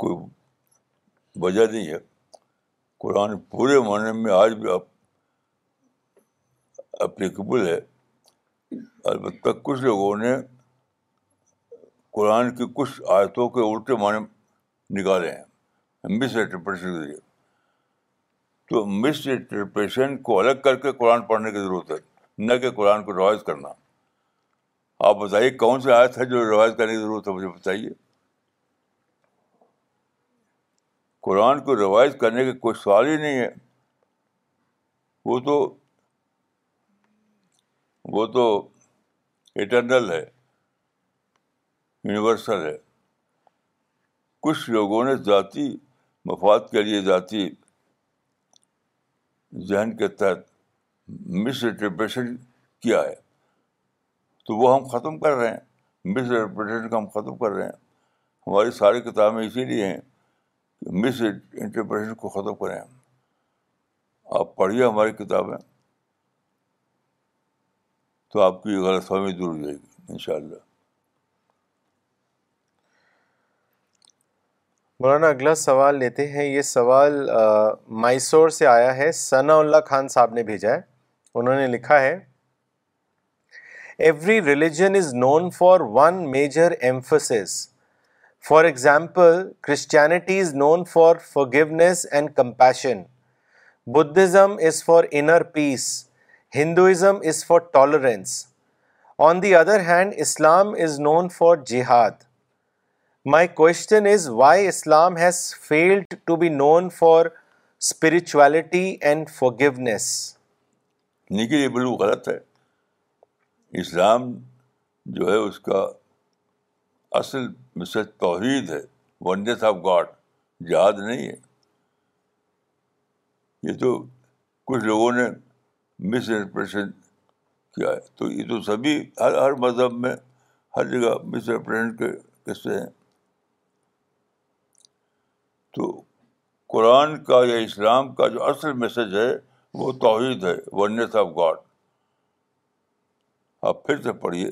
کوئی وجہ نہیں ہے قرآن پورے معنی میں آج بھی آپ اپلیکیبل ہے البتہ کچھ لوگوں نے قرآن کی کچھ آیتوں کے الٹے معنی نکالے ہیں ذریعے تو مس انٹرپریشن کو الگ کر کے قرآن پڑھنے کی ضرورت ہے نہ کہ قرآن کو روائز کرنا آپ بتائیے کون سی آیت ہے جو روائز کرنے کی ضرورت ہے مجھے بتائیے قرآن کو روایت کرنے کے کوئی سوال ہی نہیں ہے وہ تو وہ تو اٹرنل ہے یونیورسل ہے کچھ لوگوں نے ذاتی مفاد کے لیے ذاتی ذہن کے تحت مس انٹرپریشن کیا ہے تو وہ ہم ختم کر رہے ہیں مس انٹرپریٹیشن کو ہم ختم کر رہے ہیں ہماری ساری کتابیں اسی لیے ہیں کہ مس انٹرپریشن کو ختم کریں آپ پڑھیے ہماری کتابیں تو آپ کی غلط فہمی دور ہو جائے گی ان شاء اللہ مولانا اگلا سوال لیتے ہیں یہ سوال مائسور سے آیا ہے ثناء اللہ خان صاحب نے بھیجا ہے انہوں نے لکھا ہے every religion is known for one major emphasis for example Christianity is known for forgiveness and compassion Buddhism is for inner peace Hinduism is for tolerance on the other hand Islam is known for جہاد my question is why Islam has failed to be known for spirituality and goodness لیکن یہ بالکل غلط ہے اسلام جو ہے اس کا اصل مسج توحید ہے ونڈیس آف گاڈ یاد نہیں ہے یہ تو کچھ لوگوں نے مس انٹرپریشن کیا ہے تو یہ تو سبھی ہر ہر مذہب میں ہر جگہ مس کے قصے ہیں تو قرآن کا یا اسلام کا جو اصل میسج ہے وہ توحید ہے ورنس آف گاڈ آپ پھر سے پڑھیے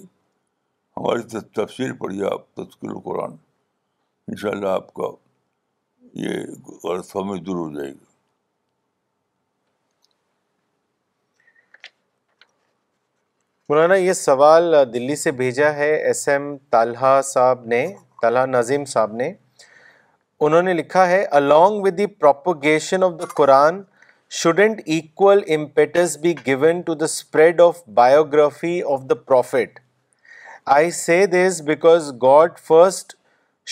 ہماری تفصیل پڑھیے آپ تذکر قرآن ان شاء اللہ آپ کا یہ غلط فہمی دور ہو جائے گی مولانا یہ سوال دلی سے بھیجا ہے ایس ایم طالحہ صاحب نے طالحہ نظیم صاحب نے انہوں نے لکھا ہے along with the propagation of the Quran shouldn't equal impetus be given to the spread of biography of the prophet I say this because God first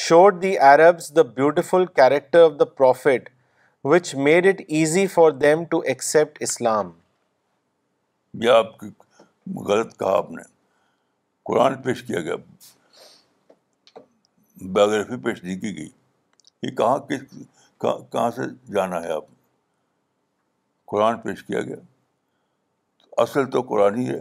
showed the Arabs the beautiful character of the prophet which made it easy for them to accept Islam یہ آپ کی غلط کہا آپ نے قرآن پیش کیا گیا بایوگرافی پیش نہیں کی گئی کہاں کس کہاں سے جانا ہے آپ قرآن پیش کیا گیا اصل تو قرآن ہی ہے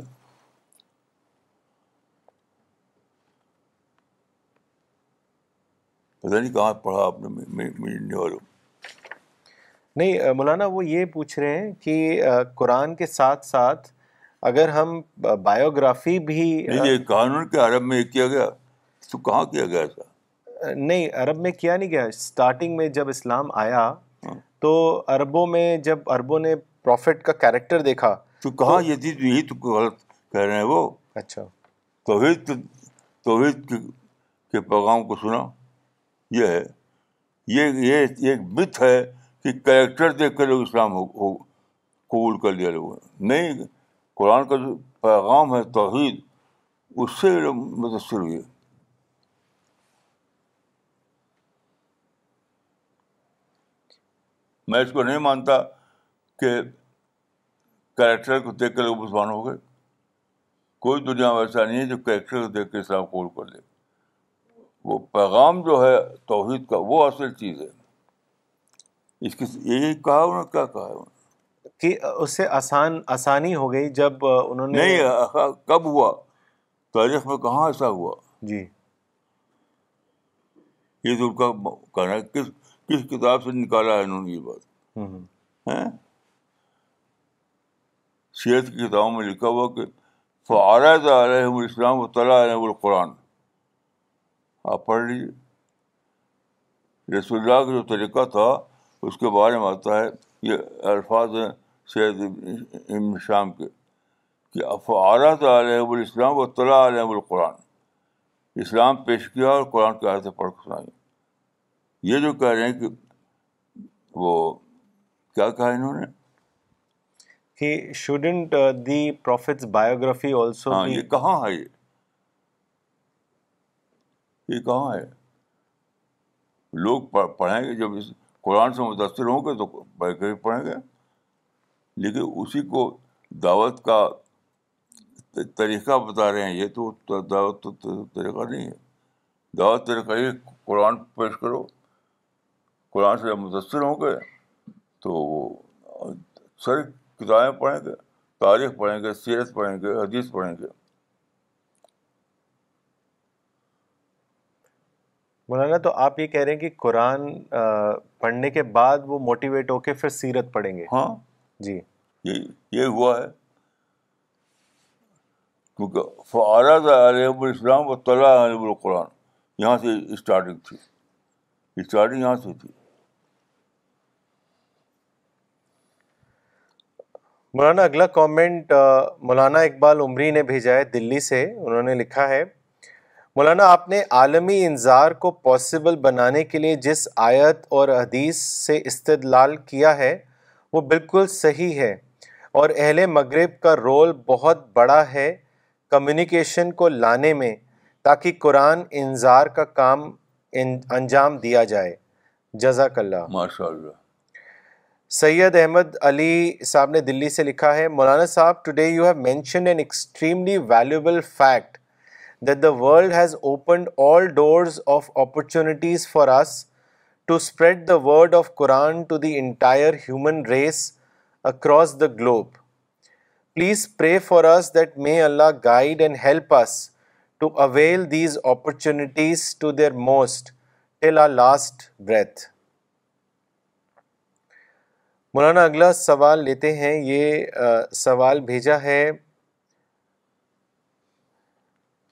پتا نہیں کہاں پڑھا آپ نے نہیں مولانا وہ یہ پوچھ رہے ہیں کہ قرآن کے ساتھ ساتھ اگر ہم بایوگرافی بھی قانون کے عرب میں کیا گیا تو کہاں کیا گیا ایسا نہیں عرب میں کیا نہیں گیا اسٹارٹنگ میں جب اسلام آیا ہاں۔ تو عربوں میں جب عربوں نے پروفٹ کا کیریکٹر دیکھا تو کہاں یہ تو غلط کہہ رہے ہیں وہ اچھا توحید توحید کے پیغام کو سنا یہ ہے یہ یہ مت ہے کہ کیریکٹر دیکھ کر لوگ اسلام قبول کر لیا لوگوں نے نہیں قرآن کا جو پیغام ہے توحید اس سے متاثر ہوئی ہے میں اس کو نہیں مانتا کہ کریکٹر کو دیکھ کے لوگ مسلمان ہو گئے کوئی دنیا میں ایسا نہیں ہے جو کریکٹر کو دیکھ کے اسلام قبول کر لے وہ پیغام جو ہے توحید کا وہ اصل چیز ہے اس کی یہی کہا انہوں نے کیا کہا انہوں نے کہ اس سے آسان آسانی ہو گئی جب انہوں نے نہیں کب ہوا تاریخ میں کہاں ایسا ہوا جی یہ تو ان کا کہنا کس کتاب سے نکالا ہے انہوں نے یہ بات صحت کی کتابوں میں لکھا ہوا کہ فعارت علیہ السلام و تعالیٰ علیہ القرآن آپ پڑھ لیجیے رسول اللہ کا جو طریقہ تھا اس کے بارے میں آتا ہے یہ الفاظ ہیں سید شام کے کہ فعارت علیہ الاسلام و تعالیٰ علیہ القرآن اسلام پیش کیا اور قرآن کے آیتیں پڑھ پڑھ سنائیں یہ جو کہہ رہے ہیں کہ وہ کیا کہا انہوں نے کہ شوڈنٹ دی بایوگرافی آلسو یہ کہاں ہے یہ کہاں ہے لوگ پڑھیں گے جب اس قرآن سے متاثر ہوں گے تو بایوگرافی پڑھیں گے لیکن اسی کو دعوت کا طریقہ بتا رہے ہیں یہ تو دعوت تو طریقہ نہیں ہے دعوت طریقہ یہ قرآن پیش کرو قرآن سے متاثر ہوں گے تو وہ سر کتابیں پڑھیں گے تاریخ پڑھیں گے سیرت پڑھیں گے حدیث پڑھیں گے مولانا تو آپ یہ کہہ رہے ہیں کہ قرآن پڑھنے کے بعد وہ موٹیویٹ ہو کے پھر سیرت پڑھیں گے ہاں جی یہ ہوا ہے کیونکہ علیہ السلام و طلّہ علیہ القرآن یہاں سے اسٹارٹنگ تھی اسٹارٹنگ یہاں سے تھی مولانا اگلا کامنٹ مولانا اقبال عمری نے بھیجا ہے دلی سے انہوں نے لکھا ہے مولانا آپ نے عالمی انظار کو پاسبل بنانے کے لیے جس آیت اور حدیث سے استدلال کیا ہے وہ بالکل صحیح ہے اور اہل مغرب کا رول بہت بڑا ہے کمیونیکیشن کو لانے میں تاکہ قرآن انظار کا کام انجام دیا جائے جزاک اللہ ماشاء اللہ سید احمد علی صاحب نے دلی سے لکھا ہے Maulana Sahib today you have mention an extremely valuable fact that the world has opened all doors of opportunities for us to spread the word of Quran to the entire human race across the globe please pray for us that may Allah guide and help us to avail these opportunities to their most till our last breath Maulana اگلا سوال لیتے ہیں یہ سوال بھیجا ہے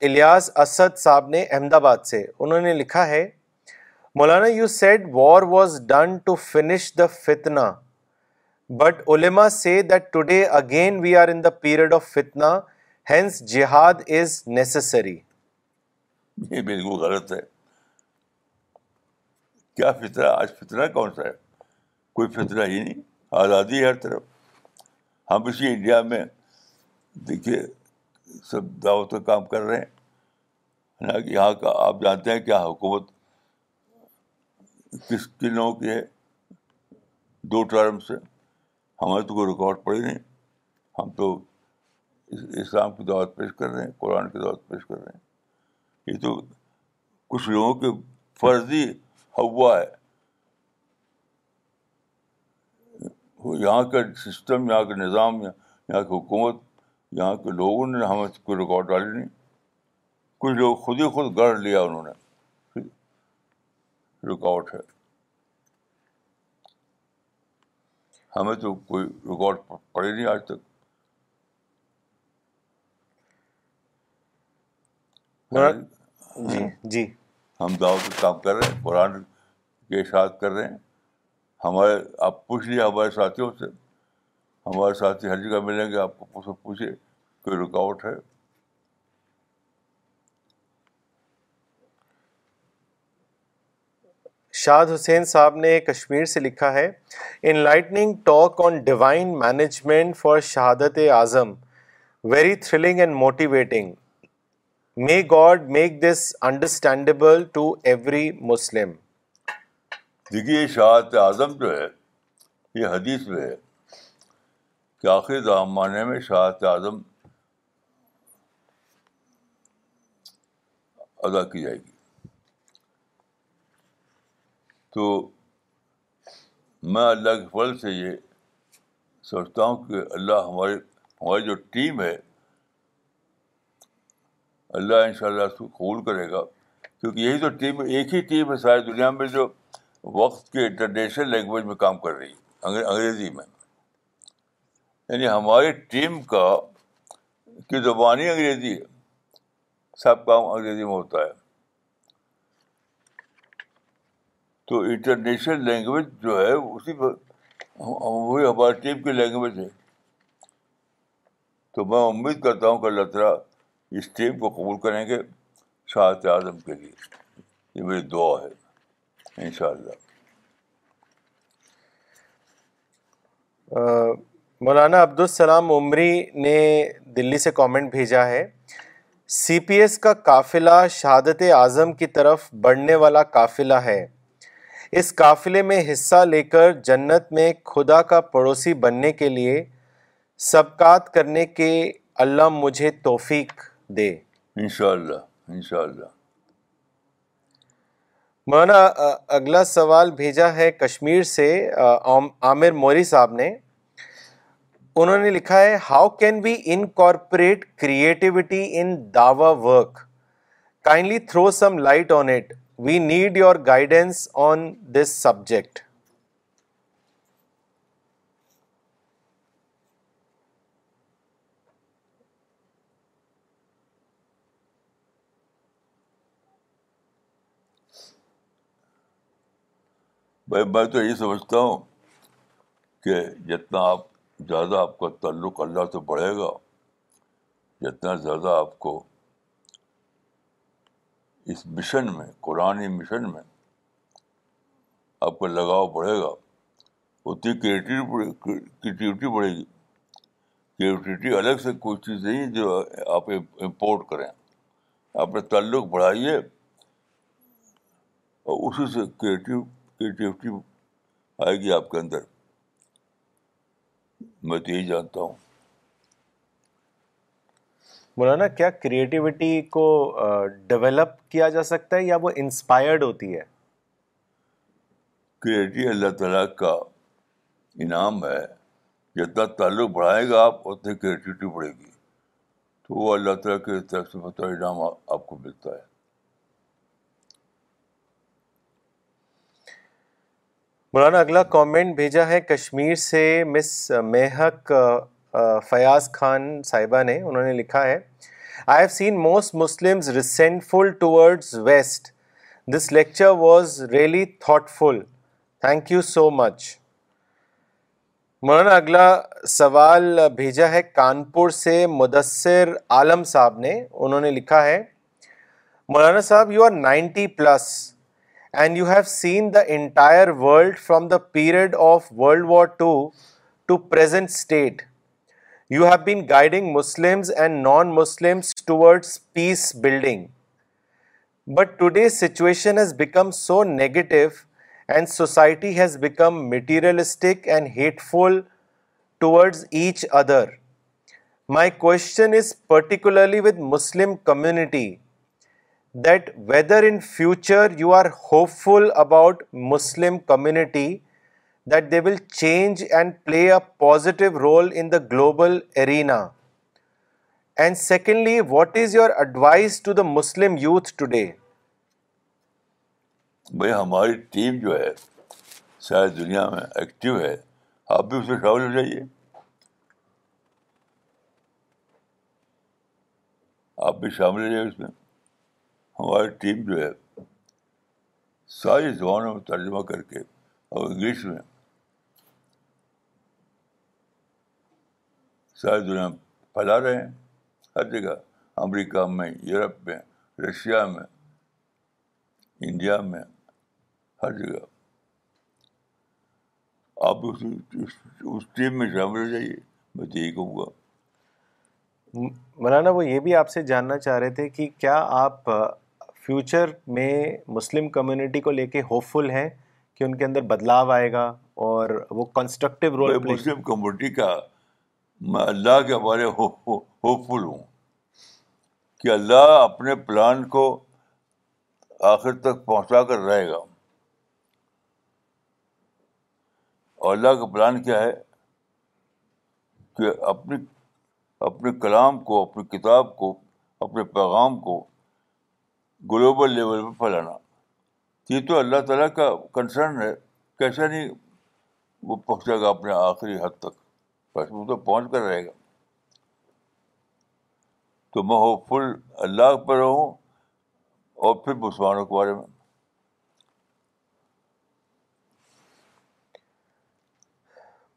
الیاس اسد صاحب نے احمد آباد سے انہوں نے لکھا ہے Maulana you said war was done to finish the فتنا بٹ علما say that today again we are in the period of فتنا ہینس جہاد از نیسری یہ بالکل غلط ہے کیا فتنہ آج فتنہ کون سا ہے کوئی فطرہ ہی نہیں آزادی ہر طرف ہم اسی انڈیا میں دیکھیے سب دعوت کا کام کر رہے ہیں نا کہ یہاں کا آپ جانتے ہیں کیا حکومت کس کن لوگوں کی ہے دو ٹرم سے ہمارے تو کوئی ریکارڈ پڑی نہیں ہم تو اسلام کی دعوت پیش کر رہے ہیں قرآن کی دعوت پیش کر رہے ہیں یہ تو کچھ لوگوں کے فرضی ہوا ہے یہاں کا سسٹم یہاں کا نظام یہاں کی حکومت یہاں کے لوگوں نے ہمیں کوئی رکاوٹ ڈالی نہیں کچھ لوگ خود ہی خود گڑھ لیا انہوں نے رکاوٹ ہے ہمیں تو کوئی رکاوٹ پڑی نہیں آج تک ہاں جی جی ہم دعوت کام کر رہے ہیں قرآن کے اشاعت کر رہے ہیں ہمارے آپ پوچھ لیے ہمارے ساتھیوں سے ہمارے ساتھی ہر جگہ ملیں گے آپ کو پوچھے کوئی رکاوٹ ہے شاد حسین صاحب نے کشمیر سے لکھا ہے enlightening talk on divine management for شہادت اعظم very thrilling and motivating may God make this understandable to every Muslim دیکھیے شہادت اعظم جو ہے یہ حدیث میں ہے کہ آخری زمانے میں شہادت اعظم ادا کی جائے گی تو میں اللہ کے فضل سے یہ سمجھتا ہوں کہ اللہ ہمارے ہماری جو ٹیم ہے اللہ ان شاء اللہ اس کو قبول کرے گا کیونکہ یہی تو ٹیم ایک ہی ٹیم ہے ساری دنیا میں جو وقت کے انٹرنیشنل لینگویج میں کام کر رہی ہے انگریزی میں یعنی ہماری ٹیم کا کی زبان ہی انگریزی ہے سب کام انگریزی میں ہوتا ہے تو انٹرنیشنل لینگویج جو ہے اسی پر وہی ہماری ٹیم کی لینگویج ہے تو میں امید کرتا ہوں کہ اللہ تعالیٰ اس ٹیم کو قبول کریں گے شاہت اعظم کے لیے یہ میری دعا ہے ان شاء اللہ مولانا عبدالسلام عمری نے دلی سے کامنٹ بھیجا ہے سی پی ایس کا قافلہ شہادت اعظم کی طرف بڑھنے والا قافلہ ہے اس قافلے میں حصہ لے کر جنت میں خدا کا پڑوسی بننے کے لیے سبقات کرنے کے اللہ مجھے توفیق دے انشاءاللہ انشاءاللہ مولانا اگلا سوال بھیجا ہے کشمیر سے عامر موری صاحب نے انہوں نے لکھا ہے how can we incorporate creativity in Dawa work kindly throw some light on it we need your guidance on this subject بھائی میں تو یہی سمجھتا ہوں کہ جتنا آپ زیادہ آپ کا تعلق اللہ سے بڑھے گا جتنا زیادہ آپ کو اس مشن میں قرآن مشن میں آپ کا لگاؤ بڑھے گا اتنی کریٹیوٹی بڑھے گی کریٹیوٹی الگ سے کوئی چیز نہیں جو آپ امپورٹ کریں آپ نے تعلق بڑھائیے اور اسی سے کریٹیو کریٹیوٹی آئے گی آپ کے اندر میں تو یہی جانتا ہوں مولانا کیا کریٹیوٹی کو ڈیولپ کیا جا سکتا ہے یا وہ انسپائرڈ ہوتی ہے کریٹیو اللہ تعالیٰ کا انعام ہے جتنا تعلق بڑھائے گا آپ اتنی کریٹیوٹی بڑھے گی تو وہ اللہ تعالیٰ کے ترقی انعام آپ کو ملتا ہے مولانا اگلا کامنٹ بھیجا ہے کشمیر سے مس مہک فیاض خان صاحبہ نے انہوں نے لکھا ہے I have seen most Muslim full towards west this lecture was thoughtful thank you so much Maulana اگلا سوال بھیجا ہے کانپور سے مدثر عالم صاحب نے انہوں نے لکھا ہے Maulana Sahib you are ninety plus and you have seen the entire world from the period of World War II to present state. You have been guiding Muslims and non-Muslims towards peace building. But today's situation has become so negative and society has become materialistic and hateful towards each other. My question is particularly with Muslim community. That whether in future you are hopeful about Muslim community that they will change and play a positive role in the global arena and secondly what is your advise to the Muslim youth today بھائی ہماری team جو ہے ساری دنیا میں active ہے آپ بھی اس میں شامل ہو جائیے آپ بھی شامل ہو جائیے اس میں ہماری ٹیم جو ہے ساری زبانوں میں ترجمہ کر کے اور انگلش میں ساری دنیا میں پھیلا رہے ہیں ہر جگہ امریکہ میں یورپ میں رشیا میں انڈیا میں ہر جگہ آپ اس ٹیم میں شامل ہو جائیے میں تو یہی کہوں گا مولانا وہ یہ بھی آپ سے جاننا چاہ رہے تھے کہ کیا آپ فیوچر میں مسلم کمیونٹی کو لے کے ہوپ فل ہیں کہ ان کے اندر بدلاؤ آئے گا اور وہ کنسٹرکٹیو رول مسلم کمیونٹی کا میں اللہ کے بارے ہوپ فل ہوں کہ اللہ اپنے پلان کو آخر تک پہنچا کر رہے گا اور اللہ کا پلان کیا ہے کہ اپنی اپنے کلام کو اپنی کتاب کو اپنے پیغام کو گلوبل لیول پہ پھیلانا یہ تو اللہ تعالیٰ کا کنسرن ہے کیسا نہیں وہ پہنچے گا اپنے آخری حد تک بس وہ تو پہنچ کر رہے گا تو میں فل اللہ پر رہوں اور پھر مسلمانوں کے بارے میں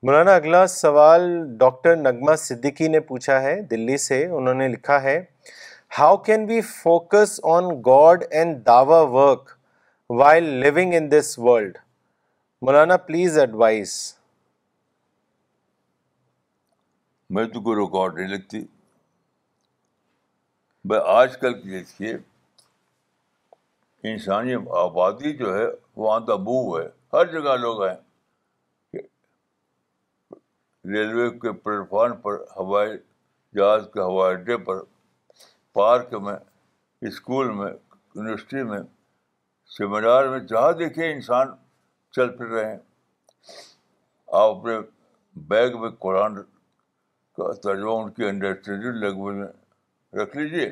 مولانا اگلا سوال ڈاکٹر نغمہ صدیقی نے پوچھا ہے دلی سے انہوں نے لکھا ہے how can we focus on God and Dawa work while living in this world Maulana please advise میں تو کوئی ریکارڈ نہیں لگتی بھائی آج کل کی دیکھیے انسانی آبادی جو ہے وہاں بو ہے ہر جگہ لوگ ہیں ریلوے کے پلیٹفارم پر ہوائی جہاز کے ہوائی اڈے پر پارک میں اسکول میں یونیورسٹی میں سیمینار میں جہاں دیکھیں انسان چل پھر رہے ہیں آپ اپنے بیگ میں قرآن کا ترجمہ ان کی انڈرسٹینڈنگ لینگویج میں رکھ لیجیے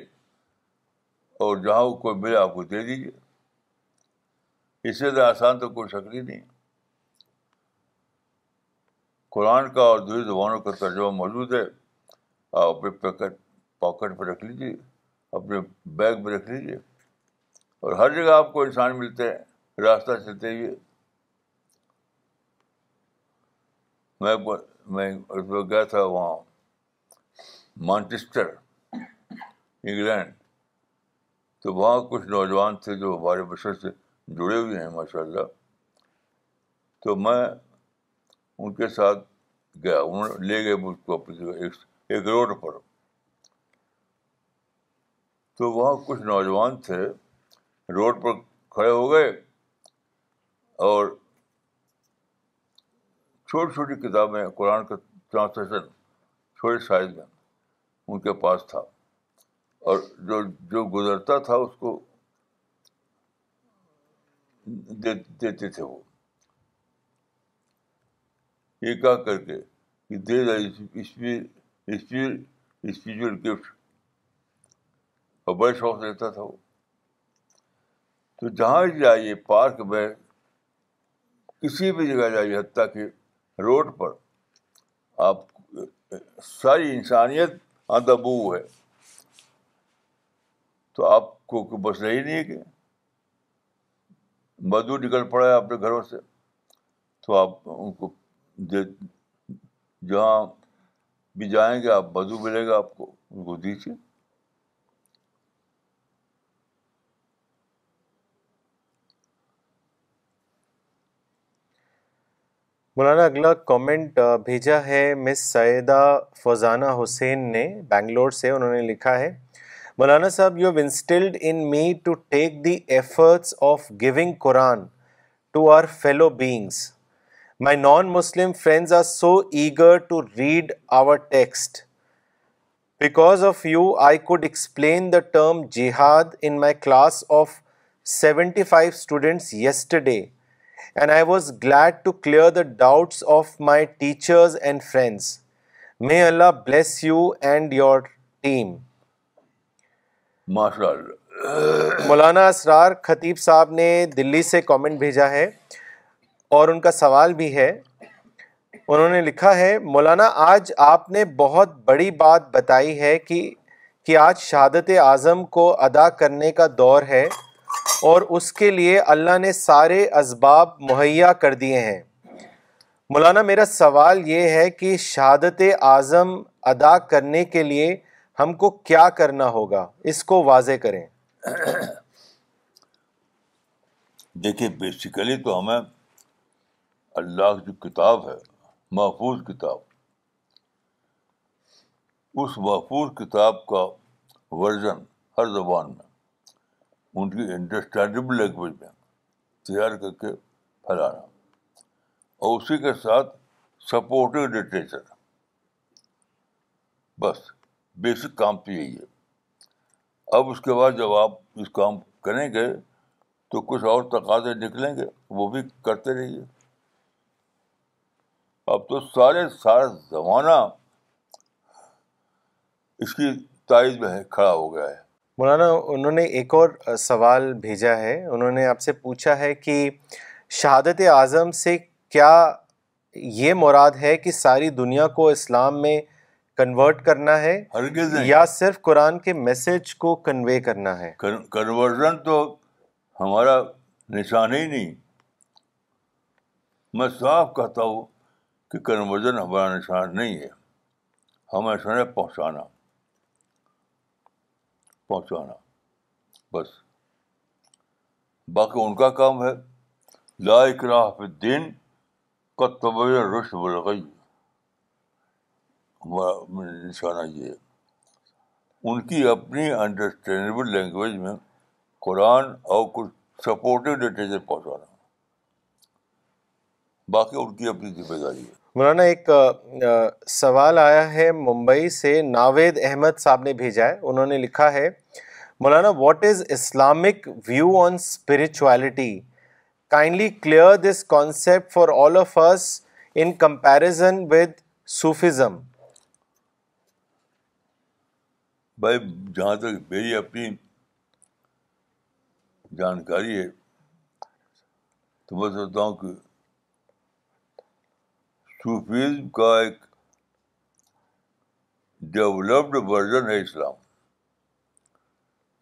اور جہاں کوئی ملے آپ کو دے دیجیے اس سے زیادہ آسان تو کوئی شکل ہی نہیں قرآن کا اور دوسری زبانوں کا ترجمہ موجود ہے آپ اپنے پیکٹ پاکٹ پہ رکھ لیجیے اپنے بیگ میں رکھ لیجیے اور ہر جگہ آپ کو انسان ملتے ہیں راستہ چلتے ہوئے میں میں اس وقت گیا تھا وہاں مانچسٹر انگلینڈ تو وہاں کچھ نوجوان تھے جو ہمارے بچوں سے جڑے ہوئے ہیں ماشاء اللہ تو میں ان کے ساتھ گیا انہوں نے لے گئے مجھ کو ایک روڈ پر تو وہاں کچھ نوجوان تھے روڈ پر کھڑے ہو گئے اور چھوٹی چھوٹی کتابیں قرآن کا ٹرانسلیشن چھوٹے سائز میں ان کے پاس تھا اور جو جو گزرتا تھا اس کو دیتے تھے وہ ایک کر کے دے دے دا اسپیچل گفٹ اور بڑے شوق سے رہتا تھا وہ تو جہاں جائیے پارک میں کسی بھی جگہ جائیے حتیٰ کہ روڈ پر آپ ساری انسانیت اندبو ہے تو آپ کو بس رہی نہیں ہے کہ مدو نکل پڑا ہے اپنے گھروں سے تو آپ ان کو جہاں بھی جائیں گے آپ مدو ملے گا آپ کو ان کو دیجیے مولانا اگلا کومنٹ بھیجا ہے مس سیدہ فوزانہ حسین نے بنگلور سے انہوں نے لکھا ہے Maulana Sahib you instilled in me to take the efforts of giving Quran to our fellow beings my non Muslim friends are so eager to read our text because of you I could explain the term جہاد in my class of seventy five students yesterday and I was glad to clear the doubts of my teachers and friends may Allah bless you and your team Maulana Israr Khatib صاحب نے دلی سے comment بھیجا ہے اور ان کا سوال بھی ہے انہوں نے لکھا ہے مولانا آج آپ نے بہت بڑی بات بتائی ہے کہ کہ آج شہادت اعظم کو ادا کرنے کا دور ہے اور اس کے لیے اللہ نے سارے اسباب مہیا کر دیے ہیں مولانا میرا سوال یہ ہے کہ شہادت اعظم ادا کرنے کے لیے ہم کو کیا کرنا ہوگا اس کو واضح کریں دیکھیے بیسیکلی تو ہمیں اللہ کی جو کتاب ہے محفوظ کتاب اس محفوظ کتاب کا ورژن ہر زبان میں ان کی انڈرسٹینڈیبل لینگویج میں تیار کر کے پھیلانا اور اسی کے ساتھ سپورٹو لٹریچر بس بیسک کام تو یہی ہے اب اس کے بعد جب آپ اس کام کریں گے تو کچھ اور تقاضے نکلیں گے وہ بھی کرتے رہیے اب تو سارے سارا زمانہ اس کی تائید میں کھڑا ہو گیا ہے مولانا انہوں نے ایک اور سوال بھیجا ہے انہوں نے آپ سے پوچھا ہے کہ شہادت اعظم سے کیا یہ مراد ہے کہ ساری دنیا کو اسلام میں کنورٹ کرنا ہے یا صرف قرآن کے میسیج کو کنوے کرنا ہے کنورژن تو ہمارا نشان ہی نہیں میں صاف کہتا ہوں کہ کنورژن ہمارا نشان نہیں ہے ہمیں انہیں پہنچانا پہنچانا بس باقی ان کا کام ہے اکراہ رحاف الدین کا طبع رش بلغی ہمارا نشانہ یہ ہے ان کی اپنی انڈرسٹینڈیبل لینگویج میں قرآن اور کچھ سپورٹو لٹریچر پہنچانا باقی ان کی اپنی ذمہ داری ہے مولانا ایک سوال آیا ہے ممبئی سے ناوید احمد صاحب نے بھیجا ہے انہوں نے لکھا ہے Maulana what is Islamic view on spirituality kindly clear this concept for all of us in comparison with Sufism بھائی جہاں تک میری اپنی جانکاری ہے تو میں سوچتا ہوں کہ صوفیزم کا ایک ڈیولپڈ ورژن ہے اسلام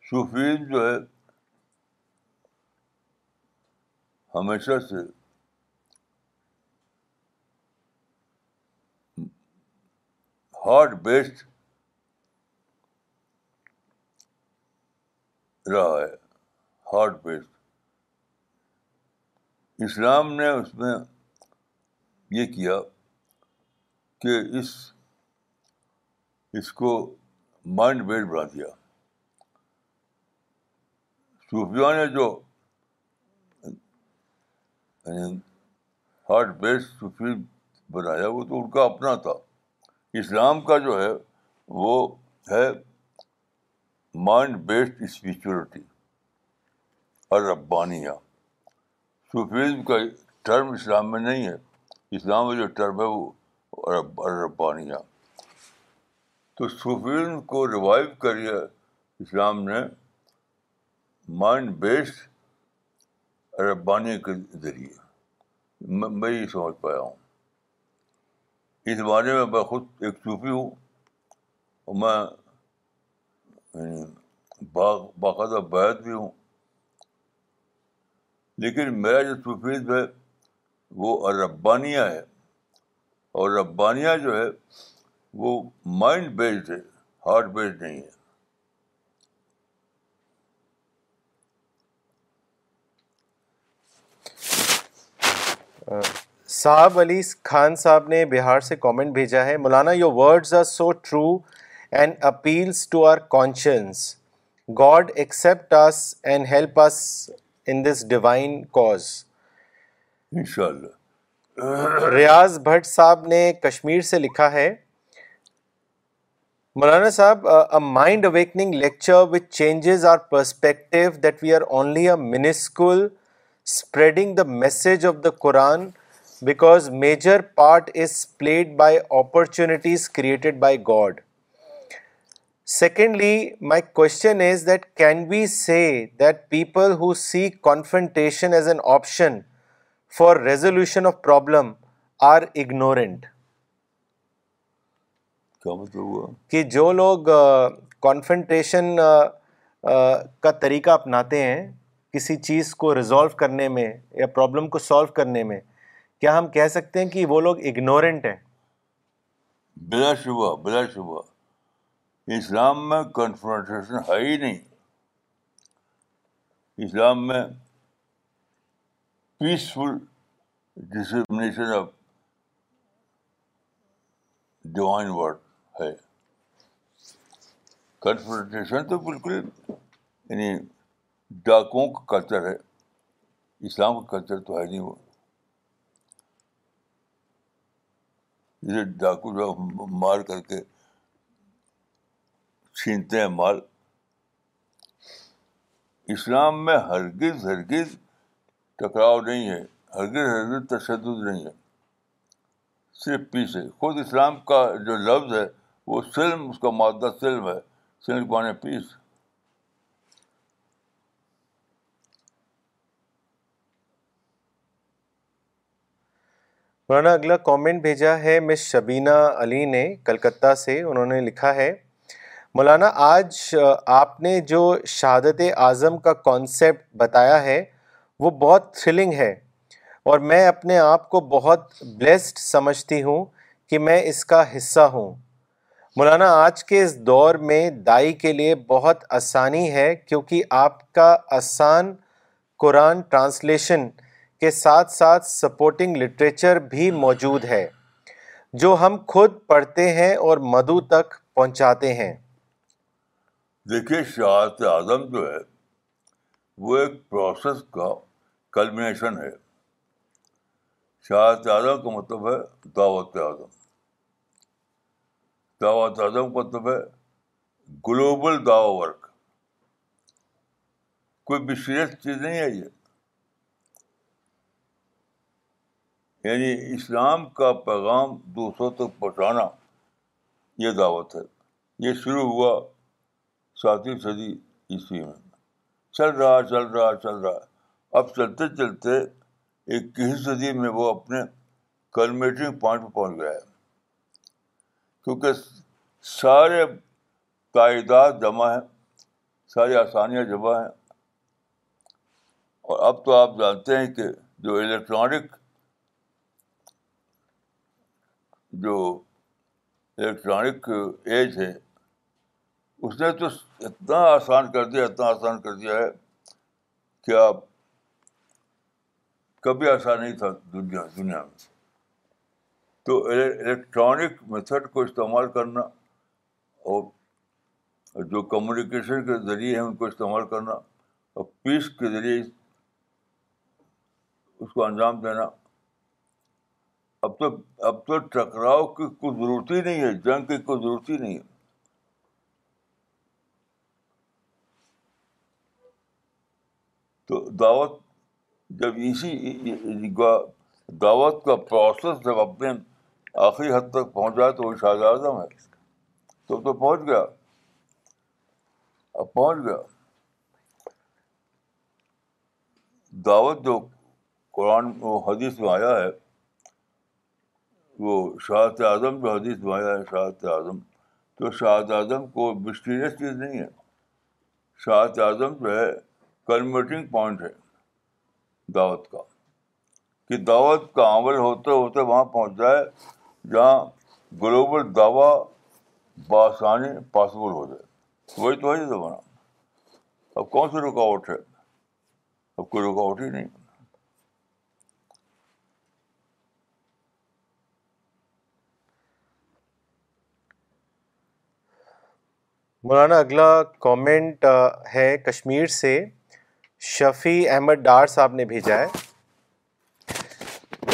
صوفیزم جو ہے ہمیشہ سے ہارڈ بیسڈ رہا ہے ہارڈ بیسڈ اسلام نے اس میں یہ کیا کہ اس اس کو مائنڈ بیڈ بنا دیا صوفیہ نے جو ہارٹ یعنی بیس صوفی بنایا وہ تو ان کا اپنا تھا اسلام کا جو ہے وہ ہے مائنڈ بیسڈ اسپریچولیٹی اور ربانیہ صوفیزم کا ٹرم اسلام میں نہیں ہے اسلام میں جو ٹرم ہے وہ ربانیہ تو صوفیزم کو ریوائو کریے اسلام نے مائنڈ بیس ربانی کے ذریعے میں یہ سمجھ پایا ہوں اس بارے میں میں خود ایک صوفی ہوں اور میں یعنی باقاعدہ بیت بھی ہوں لیکن میرا جو سفید ہے وہ ربانیہ ہے اور ربانیہ جو ہے وہ مائنڈ بیسڈ ہے ہارٹ بیسڈ نہیں ہے صاحب علی خان صاحب نے بہار سے کامنٹ بھیجا ہے Maulana your words are so true and appeals to our conscience God accept us and help us in this divine cause شاء اللہ ریاض بھٹ صاحب نے کشمیر سے لکھا ہے Maulana Sahib mind awakening lecture with changes our perspective that we are only a minuscule spreading the message of the Quran because major part is played by opportunities created by God secondly my question is that can be say that people who see confrontation as an option for resolution of problem کہ جو لوگ کانفنٹریشن کا طریقہ اپناتے ہیں کسی چیز کو ریزالو کرنے میں یا پرابلم کو سالو کرنے میں کیا ہم کہہ سکتے ہیں کہ وہ لوگ اگنورینٹ ہیں بلا شبہ بلا شبہ اسلام میں کانفنٹریشن ہے ہی نہیں اسلام میں peaceful dissemination of divine word ہے کنفرٹیشن تو بالکل یعنی ڈاکوں کا کلچر ہے اسلام کا کلچر تو ہے نہیں وہ جسے ڈاکو جو مار کر کے چھینتے ہیں مال اسلام میں ہرگز ہرگز ٹکراؤ نہیں ہے ہرگز ہرگز تشدد نہیں ہے صرف پیس ہے خود اسلام کا جو لفظ ہے وہ سلم سلم سلم اس کا مادہ ہے پیس مولانا اگلا کامنٹ بھیجا ہے مس شبینہ علی نے کلکتہ سے انہوں نے لکھا ہے مولانا آج آپ نے جو شہادت اعظم کا کانسیپٹ بتایا ہے وہ بہت تھرلنگ ہے اور میں اپنے آپ کو بہت بلیسڈ سمجھتی ہوں کہ میں اس کا حصہ ہوں مولانا آج کے اس دور میں دائی کے لیے بہت آسانی ہے کیونکہ آپ کا آسان قرآن ٹرانسلیشن کے ساتھ ساتھ سپورٹنگ لٹریچر بھی موجود ہے جو ہم خود پڑھتے ہیں اور مدو تک پہنچاتے ہیں دیکھیے شہادت اعظم جو ہے وہ ایک پروسیس کا کلمنیشن ہے شہادت اعظم کا مطلب ہے دعوت اعظم دعوت اعظم کا مطلب ہے گلوبل دعو ورک کوئی بشیرت چیز نہیں ہے یہ یعنی اسلام کا پیغام دوسروں تک پہنچانا یہ دعوت ہے یہ شروع ہوا ساتویں صدی عیسوی میں چل رہا چل رہا چل رہا اب چلتے چلتے اکیس صدی میں وہ اپنے کلمیٹنگ پوائنٹ پہ پہنچ گیا ہے کیونکہ سارے کائدات جمع ہیں ساری آسانیاں جمع ہیں اور اب تو آپ جانتے ہیں کہ جو الیکٹرانک جو الیکٹرانک ایج ہے اس نے تو اتنا آسان کر دیا اتنا آسان کر دیا ہے کہ آپ کبھی ایسا نہیں تھا دنیا دنیا میں تو الیکٹرانک میتھڈ کو استعمال کرنا اور جو کمیونیکیشن کے ذریعے ہیں ان کو استعمال کرنا اور پیس کے ذریعے اس کو انجام دینا اب تو اب تو ٹکراؤ کی کوئی ضرورت ہی نہیں ہے جنگ کی کوئی ضرورت ہی نہیں ہے دعوت جب اسی دعوت کا پروسیس جب اپنے آخری حد تک پہنچا تو وہ شاہد اعظم ہے تو تو پہنچ گیا اب پہنچ گیا دعوت جو قرآن حدیث میں آیا ہے وہ شاہد اعظم جو حدیث میں آیا ہے شاہد اعظم تو شاہد اعظم کو مسٹیریس چیز نہیں ہے شاہت اعظم جو ہے کنورٹنگ پوائنٹ ہے دعوت کا کہ دعوت کا عمل ہوتے ہوتے وہاں پہنچ جائے جہاں گلوبل دعویٰ بآسانی پاسبل ہو جائے وہی تو زمانہ اب کون سی رکاوٹ ہے اب کوئی رکاوٹ ہی نہیں مولانا اگلا کامنٹ ہے کشمیر سے شفیع احمد ڈار صاحب نے بھیجا ہے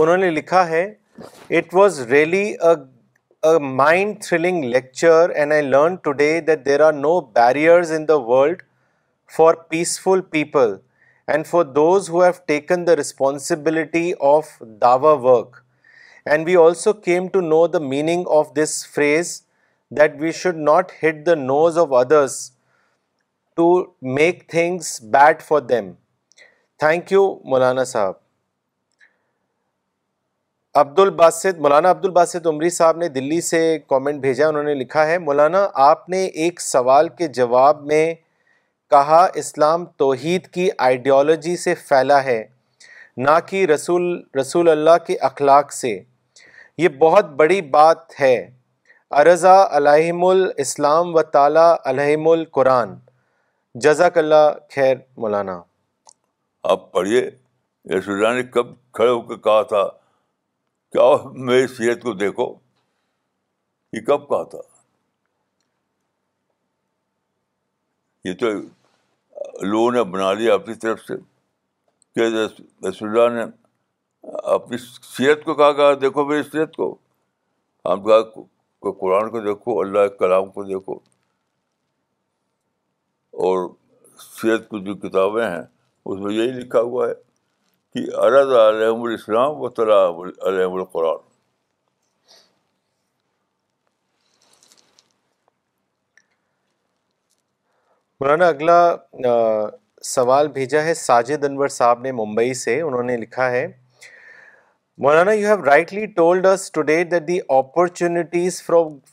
انہوں نے لکھا ہے it was really mind thrilling lecture and I learn today that there are no barriers in the world for peaceful people and for those who have taken the responsibility of Dawa work and we also came to know the meaning of this phrase that we should not hit the nose of others to make things bad for them thank you Maulana Sahib Abd Basit مولانا عبد الباسط عمری صاحب نے دلی سے comment بھیجا انہوں نے لکھا ہے مولانا آپ نے ایک سوال کے جواب میں کہا اسلام توحید کی آئیڈیالوجی سے پھیلا ہے نہ کہ رسول رسول اللہ کے اخلاق سے یہ بہت بڑی بات ہے ارضا علیہم الاسلام و تعالیٰ علیہم القرآن جزاک اللہ خیر مولانا آپ پڑھیے یسو اللہ نے کب کھڑے ہو کے کہا تھا کیا میری سیرت کو دیکھو یہ کب کہا تھا یہ تو لوگوں نے بنا لیا اپنی طرف سے کہ رسول اللہ نے اپنی سیرت کو کہا کہا دیکھو میری سیرت کو ہم کہا قرآن کو دیکھو اللہ کلام کو دیکھو اور کی جو کتابیں ہیں اس میں یہی لکھا ہوا ہے کہ الاسلام و علیہم القرآن مولانا اگلا سوال بھیجا ہے ساجد انور صاحب نے ممبئی سے انہوں نے لکھا ہے Maulana you have rightly told us today that ٹولڈے opportunities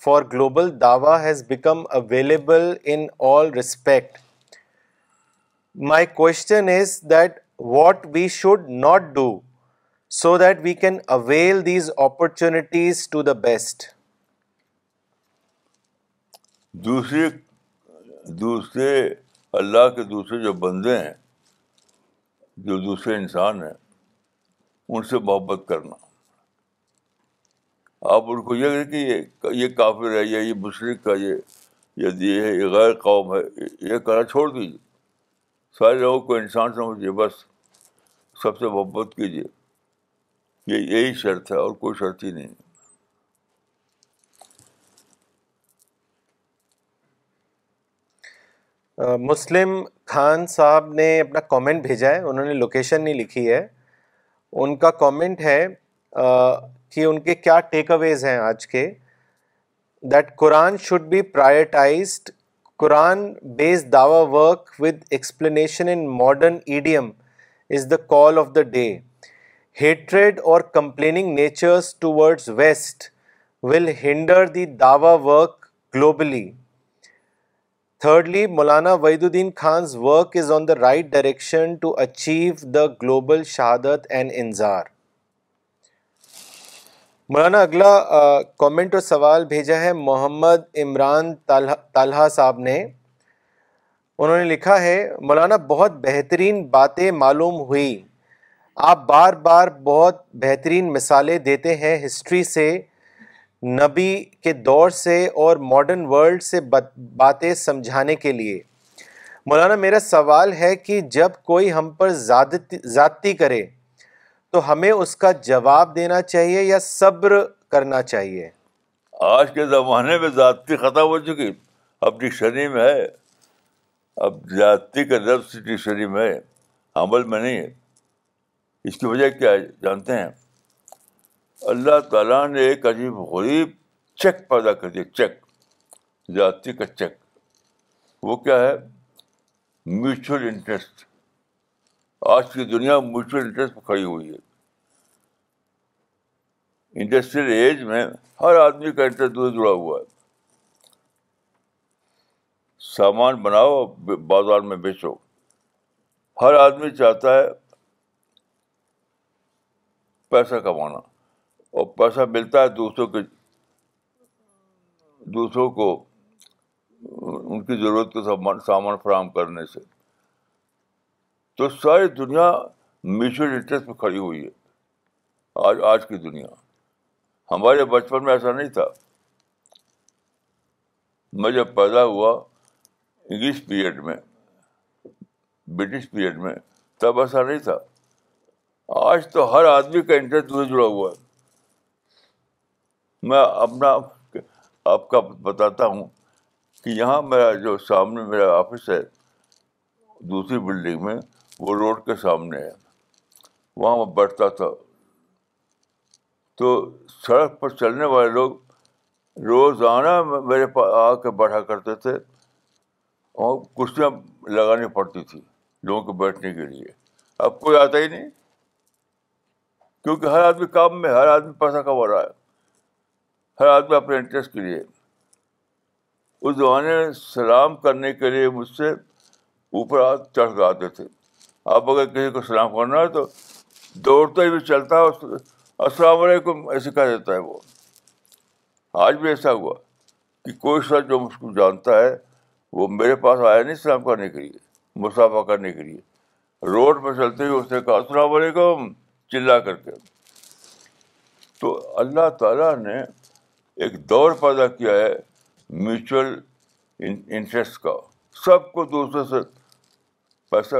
for global Dawa has become available in all respect my question is that what we should not do so that we can avail these opportunities to the best دوسرے دوسرے اللہ کے دوسرے جو بندے ہیں جو دوسرے انسان ہیں ان سے محبت کرنا آپ ان کو یہ کہ یہ کافر ہے یہ مشرق کا یہ یہ یہ غیر قوم ہے یہ کرا چھوڑ دیجیے سارے لوگوں کو انسان سمجھیے بس سب سے محبت کیجیے یہ یہی شرط ہے اور کوئی شرط ہی نہیں مسلم خان صاحب نے اپنا کامنٹ بھیجا ہے انہوں نے لوکیشن نہیں لکھی ہے ان کا کامنٹ ہے کہ ان کے کیا ٹیک اویز ہیں آج کے that Quran should be prioritized Quran base Dawa work with explanation in modern idiom is the call of the day hatred or complaining natures towards west will hinder the Dawa work globally thirdly Maulana Wahiduddin Khan's work is on the right direction to achieve the global شہادت and انزار مولانا اگلا comment اور سوال بھیجا ہے محمد عمران طالحہ صاحب نے انہوں نے لکھا ہے مولانا بہت بہترین باتیں معلوم ہوئی آپ بار بار بہت بہترین مثالیں دیتے ہیں ہسٹری سے نبی کے دور سے اور ماڈرن ورلڈ سے باتیں سمجھانے کے لیے مولانا میرا سوال ہے کہ جب کوئی ہم پر ذاتی کرے تو ہمیں اس کا جواب دینا چاہیے یا صبر کرنا چاہیے آج کے زمانے میں ذاتی ختم ہو چکی اب ڈکشنری میں ہے اب ذاتی کا ڈکشنری میں ہے عمل نہیں ہے اس کی وجہ کیا جانتے ہیں اللہ تعالیٰ نے ایک عجیب غریب چیک پیدا کر دیا چیک ذاتی کا چیک وہ کیا ہے میوچل انٹرسٹ آج کی دنیا میوچل انٹرسٹ پہ کھڑی ہوئی ہے انڈسٹریل ایج میں ہر آدمی کا انٹرسٹ جڑا ہوا ہے سامان بناؤ بازار میں بیچو ہر آدمی چاہتا ہے پیسہ کمانا اور پیسہ ملتا ہے دوسروں کے دوسروں کو ان کی ضرورت کا سامان سامان فراہم کرنے سے تو ساری دنیا میوچل انٹرسٹ پہ کھڑی ہوئی ہے آج آج کی دنیا ہمارے بچپن میں ایسا نہیں تھا میں جب پیدا ہوا انگلش پیریڈ میں برٹش پیریڈ میں تب ایسا نہیں تھا آج تو ہر آدمی کا انٹرسٹ سے جڑا ہوا ہے میں اپنا آپ کا بتاتا ہوں کہ یہاں میرا جو سامنے میرا آفس ہے دوسری بلڈنگ میں وہ روڈ کے سامنے ہے وہاں میں بیٹھتا تھا تو سڑک پر چلنے والے لوگ روزانہ میرے پاس آ کے بیٹھا کرتے تھے اور کرسیاں لگانی پڑتی تھی لوگوں کے بیٹھنے کے لیے اب کوئی آتا ہی نہیں کیونکہ ہر آدمی کام میں ہر آدمی پیسہ کما رہا ہے ہر آدمی اپنے انٹرسٹ کے لیے اس زمانے میں سلام کرنے کے لیے مجھ سے اوپر چڑھ آتے تھے آپ اگر کسی کو سلام کرنا ہے تو دوڑتے ہوئے چلتا ہے السلام علیکم ایسے کہہ دیتا ہے وہ آج بھی ایسا ہوا کہ کوئی شخص جو مجھ کو جانتا ہے وہ میرے پاس آیا نہیں سلام کرنے کے لیے مسافہ کرنے کے لیے روڈ پہ چلتے ہوئے اس نے کہا السلام علیکم چلا کر کے تو اللہ تعالیٰ نے ایک دور پیدا کیا ہے میوچل انٹرسٹ کا سب کو دوسرے سے پیسہ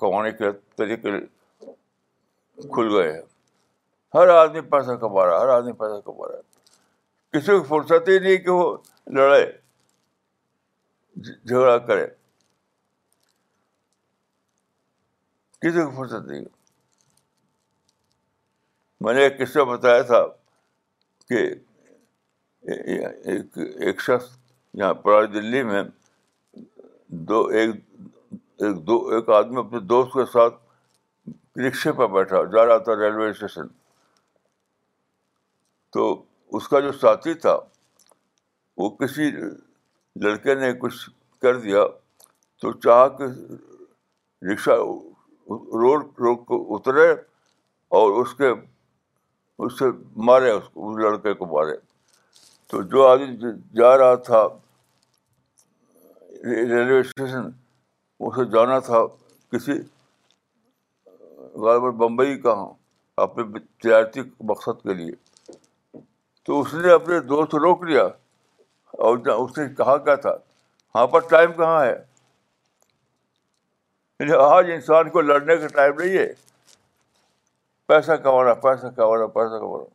کمانے کے طریقے کھل گئے ہیں ہر آدمی پیسہ کما رہا ہے ہر آدمی پیسہ کما رہا ہے کسی کو فرصت ہی نہیں کہ وہ لڑے جھگڑا کرے کسی کو فرصت نہیں میں نے ایک قصہ بتایا تھا کہ ایک شخص یہاں پرانی دلی میں دو ایک ایک دو ایک آدمی اپنے دوست کے ساتھ رکشے پر بیٹھا جا رہا تھا ریلوے اسٹیشن تو اس کا جو ساتھی تھا وہ کسی لڑکے نے کچھ کر دیا تو چاہ کہ رکشہ روڈ کو اترے اور اس کے اس سے مارے اس لڑکے کو مارے تو جو آدمی جا رہا تھا ریلوے اسٹیشن اسے جانا تھا کسی غالباً بمبئی کا ہاں، اپنے تجارتی مقصد کے لیے تو اس نے اپنے دوست روک لیا اور اس نے کہا کیا تھا ہاں پر ٹائم کہاں ہے یعنی آج انسان کو لڑنے کا ٹائم نہیں ہے پیسہ کما رہا پیسہ کما رہا پیسہ کما رہا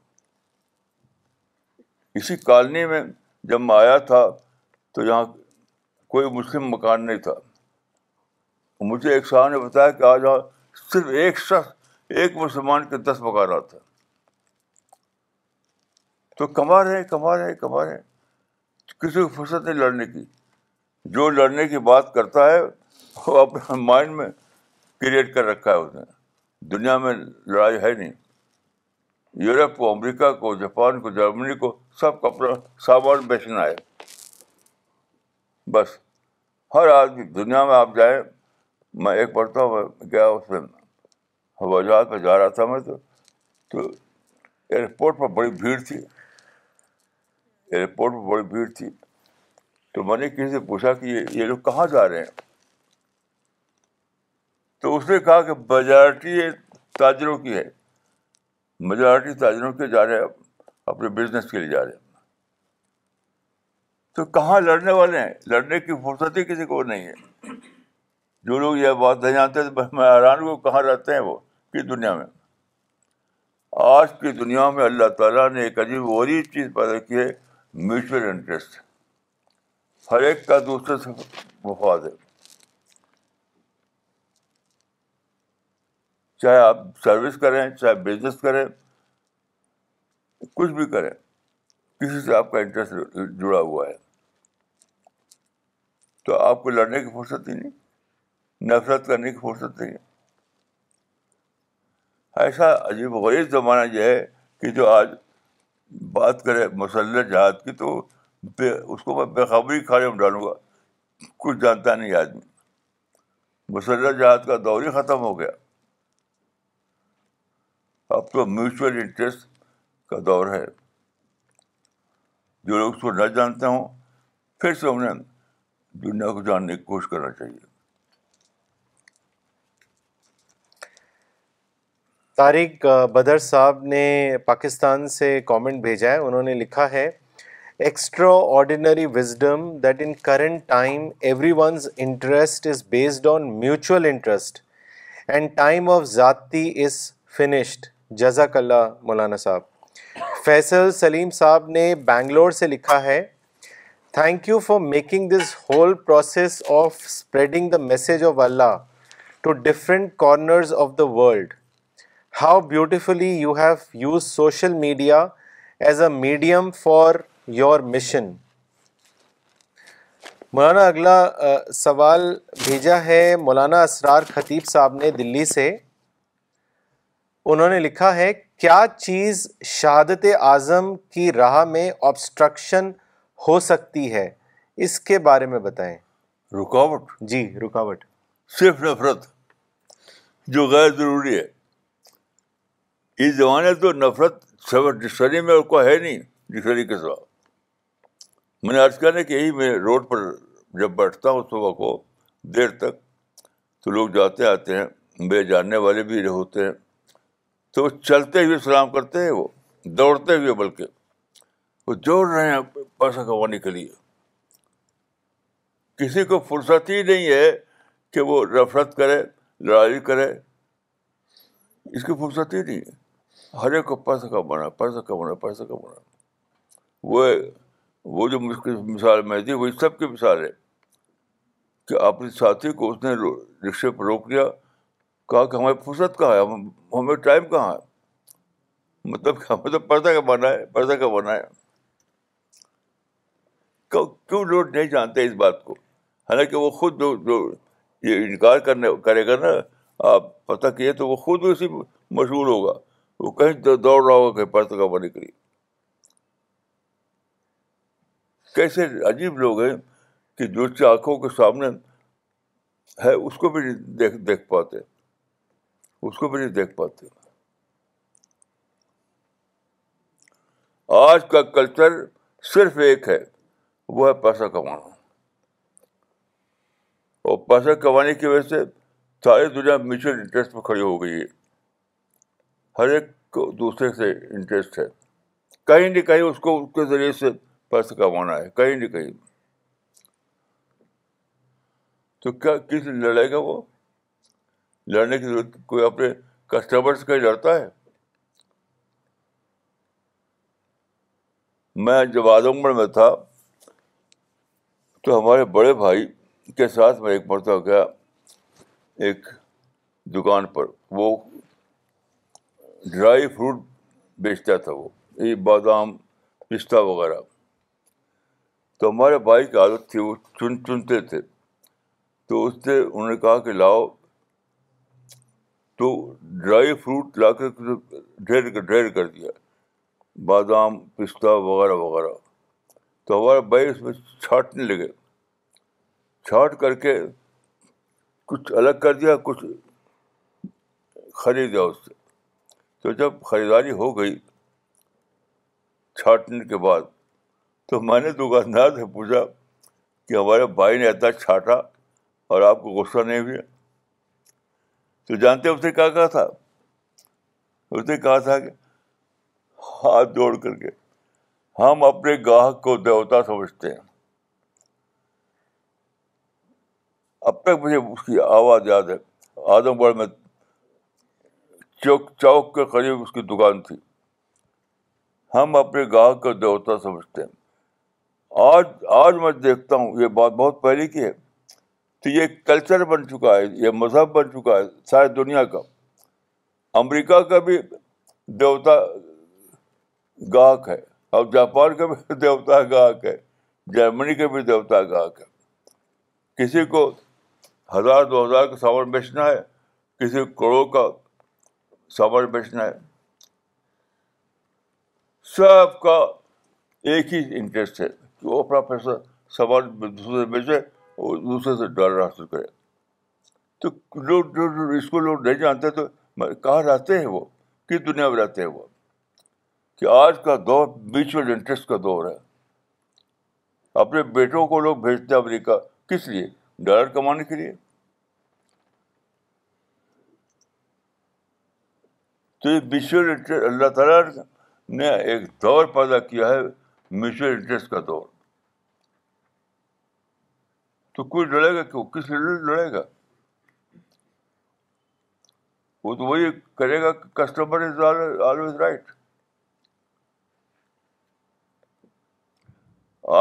اسی کالونی میں جب میں آیا تھا تو یہاں کوئی مسلم مکان نہیں تھا مجھے ایک صاحب نے بتایا کہ آج یہاں صرف ایک شخص ایک مسلمان کے دس مکانات ہیں تو کما رہے کما رہے کما رہے کسی کو فرصت نہیں لڑنے کی جو لڑنے کی بات کرتا ہے وہ اپنے مائنڈ میں کریٹ کر رکھا ہے اس نے دنیا میں لڑائی ہے نہیں یورپ کو امریکہ کو جاپان کو جرمنی کو سب کپڑا سامان بیچنا ہے بس ہر آدمی دنیا میں آپ جائیں میں ایک پڑھتا ہوں گیا اس میں ہوائی جہاز پہ جا رہا تھا میں تو ایئرپورٹ پر بڑی بھیڑ تھی ایئرپورٹ پر بڑی بھیڑ تھی تو میں نے کسی سے پوچھا کہ یہ یہ لوگ کہاں جا رہے ہیں تو اس نے کہا کہ میجارٹی یہ تاجروں کی ہے میجورٹی تاجروں کے جا رہے ہیں اپنے بزنس کے لیے جا رہے ہیں تو کہاں لڑنے والے ہیں لڑنے کی فرصت ہی کسی کو نہیں ہے جو لوگ یہ بات نہیں جانتے تو میں حیران ہوں کہاں رہتے ہیں وہ کس دنیا میں آج کی دنیا میں اللہ تعالیٰ نے ایک عجیب اور ہی چیز پیدا کی ہے میوچل انٹرسٹ ہر ایک کا دوسرے سے مفاد ہے چاہے آپ سروس کریں چاہے بزنس کریں کچھ بھی کریں کسی سے آپ کا انٹرسٹ جڑا ہوا ہے تو آپ کو لڑنے کی فرصت ہی نہیں نفرت کرنے کی فرصت نہیں ایسا عجیب غریب زمانہ یہ ہے کہ جو آج بات کرے مسلح جہاد کی تو بے اس کو میں بے خبری میں ڈالوں گا کچھ جانتا نہیں آدمی مسلح جہاد کا دور ہی ختم ہو گیا اب تو میوچل انٹرسٹ کا دور ہے جو لوگ اس کو نہ جانتے ہوں پھر سے انہیں دنیا کو جاننے کی کوشش کرنا چاہیے طارق بدر صاحب نے پاکستان سے کامنٹ بھیجا ہے انہوں نے لکھا ہے extraordinary wisdom that in current time everyone's interest is based on mutual interest and time of ذاتی از فنشڈ جزاک اللہ مولانا صاحب فیصل سلیم صاحب نے بنگلور سے لکھا ہے thank you for making this whole process of spreading the message of Allah to different corners of the world how beautifully you have use social media as a medium for your mission Maulana اگلا سوال بھیجا ہے مولانا اسرار خطیب صاحب نے دلی سے انہوں نے لکھا ہے کیا چیز شہادت اعظم کی راہ میں آبسٹرکشن ہو سکتی ہے اس کے بارے میں بتائیں رکاوٹ جی رکاوٹ صرف نفرت جو غیر ضروری ہے اس زمانے تو نفرت ڈکشنری میں کو ہے نہیں ڈکشنری کے سوا میں نے آج کل ہے کہ یہی میں روڈ پر جب بیٹھتا ہوں صبح کو دیر تک تو لوگ جاتے آتے ہیں بے جاننے والے بھی ہوتے ہیں تو وہ چلتے ہوئے سلام کرتے ہیں وہ دوڑتے ہوئے بلکہ وہ جوڑ رہے ہیں پیسہ کمانے کے لیے کسی کو فرصت ہی نہیں ہے کہ وہ نفرت کرے لڑائی کرے اس کی فرصت ہی نہیں ہے ہر ایک کو پیسہ کمانا پیسہ کمانا پیسہ کمانا وہ وہ جو مثال میں دی وہی سب کی مثال ہے کہ اپنے ساتھی کو اس نے رکشے پہ روک لیا کہا کہ ہمیں فرصت کہاں ہے ہمیں ٹائم کہاں ہے مطلب ہمیں تو پردہ کا بنا ہے پردہ کا بنا ہے کیوں لوگ نہیں جانتے اس بات کو حالانکہ وہ خود یہ انکار کرنے کرے گا نا آپ پتہ کیے تو وہ خود اسی مشہور ہوگا وہ کہیں دوڑ رہا ہوگا کہیں کے لیے کیسے عجیب لوگ ہیں کہ جو آنکھوں کے سامنے ہے اس کو بھی دیکھ دیکھ پاتے اس کو بھی نہیں دیکھ پاتے آج کا کلچر صرف ایک ہے وہ ہے پیسہ کمانا اور پیسہ کمانے کی وجہ سے ساری دنیا میوچل انٹرسٹ پہ کھڑی ہو گئی ہے ہر ایک کو دوسرے سے انٹرسٹ ہے کہیں نہ کہیں اس کو اس کے ذریعے سے پیسہ کمانا ہے کہیں نہ کہیں تو کیا کس لڑے گا وہ لڑنے کی ضرورت کوئی اپنے کسٹمر سے کہیں لڑتا ہے میں جب آدم گڑھ میں تھا تو ہمارے بڑے بھائی کے ساتھ میں ایک مرتبہ گیا ایک دکان پر وہ ڈرائی فروٹ بیچتا تھا وہ یہ بادام پستہ وغیرہ تو ہمارے بھائی کی عادت تھی وہ چن چنتے تھے تو اس سے انہوں نے کہا کہ لاؤ تو ڈرائی فروٹ لا کے ڈھیر ڈھیر کر دیا بادام پستہ وغیرہ وغیرہ تو ہمارے بھائی اس میں چھانٹنے لگے چھانٹ کر کے کچھ الگ کر دیا کچھ خریدا اس سے تو جب خریداری ہو گئی چھانٹنے کے بعد تو میں نے دکاندار سے پوچھا کہ ہمارے بھائی نے اتنا چھانٹا اور آپ کو غصہ نہیں ہوا تو جانتے اس نے کیا کہا تھا اس نے کہا تھا کہ ہاتھ جوڑ کر کے ہم اپنے گاہک کو دیوتا سمجھتے ہیں اب تک مجھے اس کی آواز یاد ہے اعظم گڑھ میں چوک چوک کے قریب اس کی دکان تھی ہم اپنے گاہک کو دیوتا سمجھتے ہیں آج آج میں دیکھتا ہوں یہ بات بہت پہلے کی ہے تو یہ کلچر بن چکا ہے یہ مذہب بن چکا ہے ساری دنیا کا امریکہ کا بھی دیوتا گاہک ہے اور جاپان کا بھی دیوتا گاہک ہے جرمنی کا بھی دیوتا گاہک ہے کسی کو ہزار دو ہزار کا سامان بیچنا ہے کسی کروڑوں کا سامان بیچنا ہے سب کا ایک ہی انٹرسٹ ہے کہ وہ پیسہ سامان دوسرے بیچے اور دوسرے سے ڈالر حاصل کرے تو لوگ اس کو لوگ نہیں جانتے تو کہاں رہتے ہیں وہ کس دنیا میں رہتے ہیں وہ کہ آج کا دور میوچل انٹرسٹ کا دور ہے اپنے بیٹوں کو لوگ بھیجتے ہیں امریکہ کس لیے ڈالر کمانے کے لیے تو یہ میوچل انٹرسٹ اللہ تعالیٰ نے ایک دور پیدا کیا ہے میوچل انٹرسٹ کا دور تو کوئی لڑے گا کیوں کس لیے لڑے گا وہ تو وہی کرے گا کہ کسٹمر از آلویز رائٹ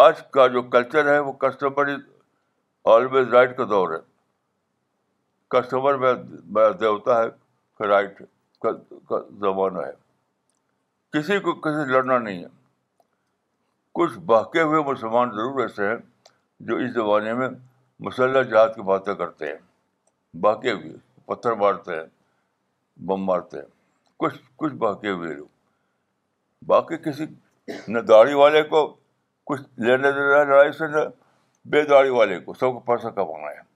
آج کا جو کلچر ہے وہ کسٹمر از آلویز رائٹ کا دور ہے کسٹمر میرا دیوتا ہے رائٹ کا زمانہ ہے کسی کو کسی لڑنا نہیں ہے کچھ بہکے ہوئے مسلمان ضرور ایسے ہیں جو اس زمانے میں مسلح جہاد کی باتیں کرتے ہیں باقی بھی پتھر مارتے ہیں بم مارتے ہیں کچھ کچھ باقی بھی لوگ باقی کسی نہ داڑھی والے کو کچھ لینے دینا ہے لڑائی سے نہ بے داڑھی والے کو سب کو پیسہ کمانا ہے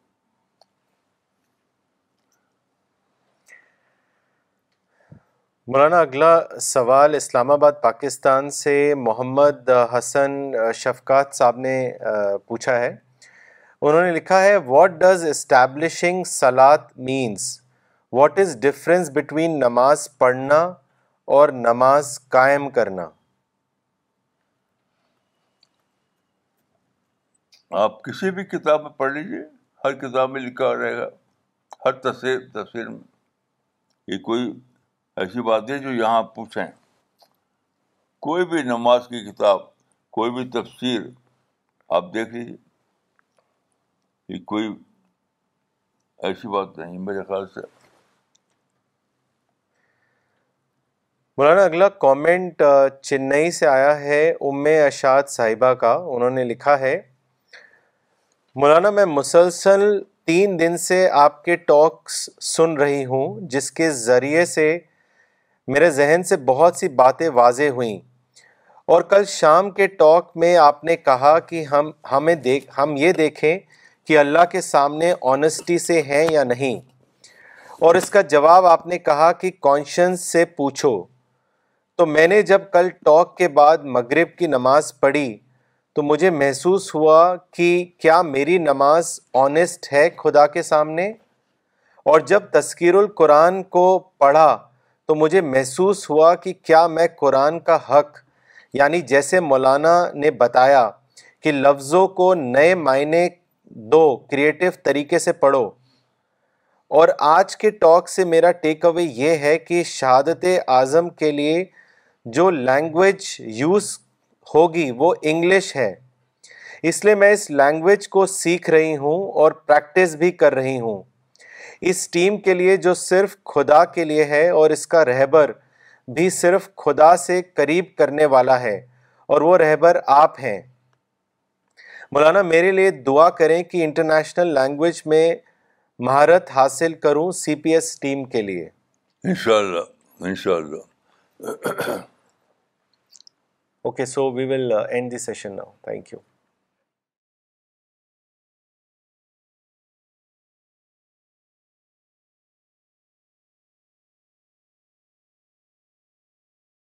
مولانا اگلا سوال اسلام آباد پاکستان سے محمد حسن شفقات صاحب نے پوچھا ہے انہوں نے لکھا ہے what does establishing salat means what is difference between namaz پڑھنا اور نماز قائم کرنا آپ کسی بھی کتاب میں پڑھ لیجیے ہر کتاب میں لکھا ہو جائے گا ہر تصویر تصویر میں یہ کوئی ایسی بات ہے جو یہاں پوچھیں کوئی بھی نماز کی کتاب کوئی بھی تفسیر آپ دیکھ لیجیے یہ کوئی ایسی بات نہیں میرے خیال سے مولانا اگلا کامنٹ چنئی سے آیا ہے ام اشاد صاحبہ کا انہوں نے لکھا ہے مولانا میں مسلسل تین دن سے آپ کے ٹاکس سن رہی ہوں جس کے ذریعے سے میرے ذہن سے بہت سی باتیں واضح ہوئیں اور کل شام کے ٹاک میں آپ نے کہا کہ ہم ہمیں دیکھ ہم یہ دیکھیں کہ اللہ کے سامنے آنیسٹی سے ہیں یا نہیں اور اس کا جواب آپ نے کہا کہ کانشنس سے پوچھو تو میں نے جب کل ٹاک کے بعد مغرب کی نماز پڑھی تو مجھے محسوس ہوا کہ کیا میری نماز آنیسٹ ہے خدا کے سامنے اور جب تذکیر القرآن کو پڑھا تو مجھے محسوس ہوا کہ کیا میں قرآن کا حق یعنی جیسے مولانا نے بتایا کہ لفظوں کو نئے معنی دو کریٹو طریقے سے پڑھو اور آج کے ٹاک سے میرا ٹیک اوے یہ ہے کہ شہادت اعظم کے لیے جو لینگویج یوز ہوگی وہ انگلش ہے اس لیے میں اس لینگویج کو سیکھ رہی ہوں اور پریکٹس بھی کر رہی ہوں اس ٹیم کے لیے جو صرف خدا کے لیے ہے اور اس کا رہبر بھی صرف خدا سے قریب کرنے والا ہے اور وہ رہبر آپ ہیں مولانا میرے لیے دعا کریں کہ انٹرنیشنل لینگویج میں مہارت حاصل کروں سی پی ایس ٹیم کے لیے انشاءاللہ انشاءاللہ okay so we will end the session now thank you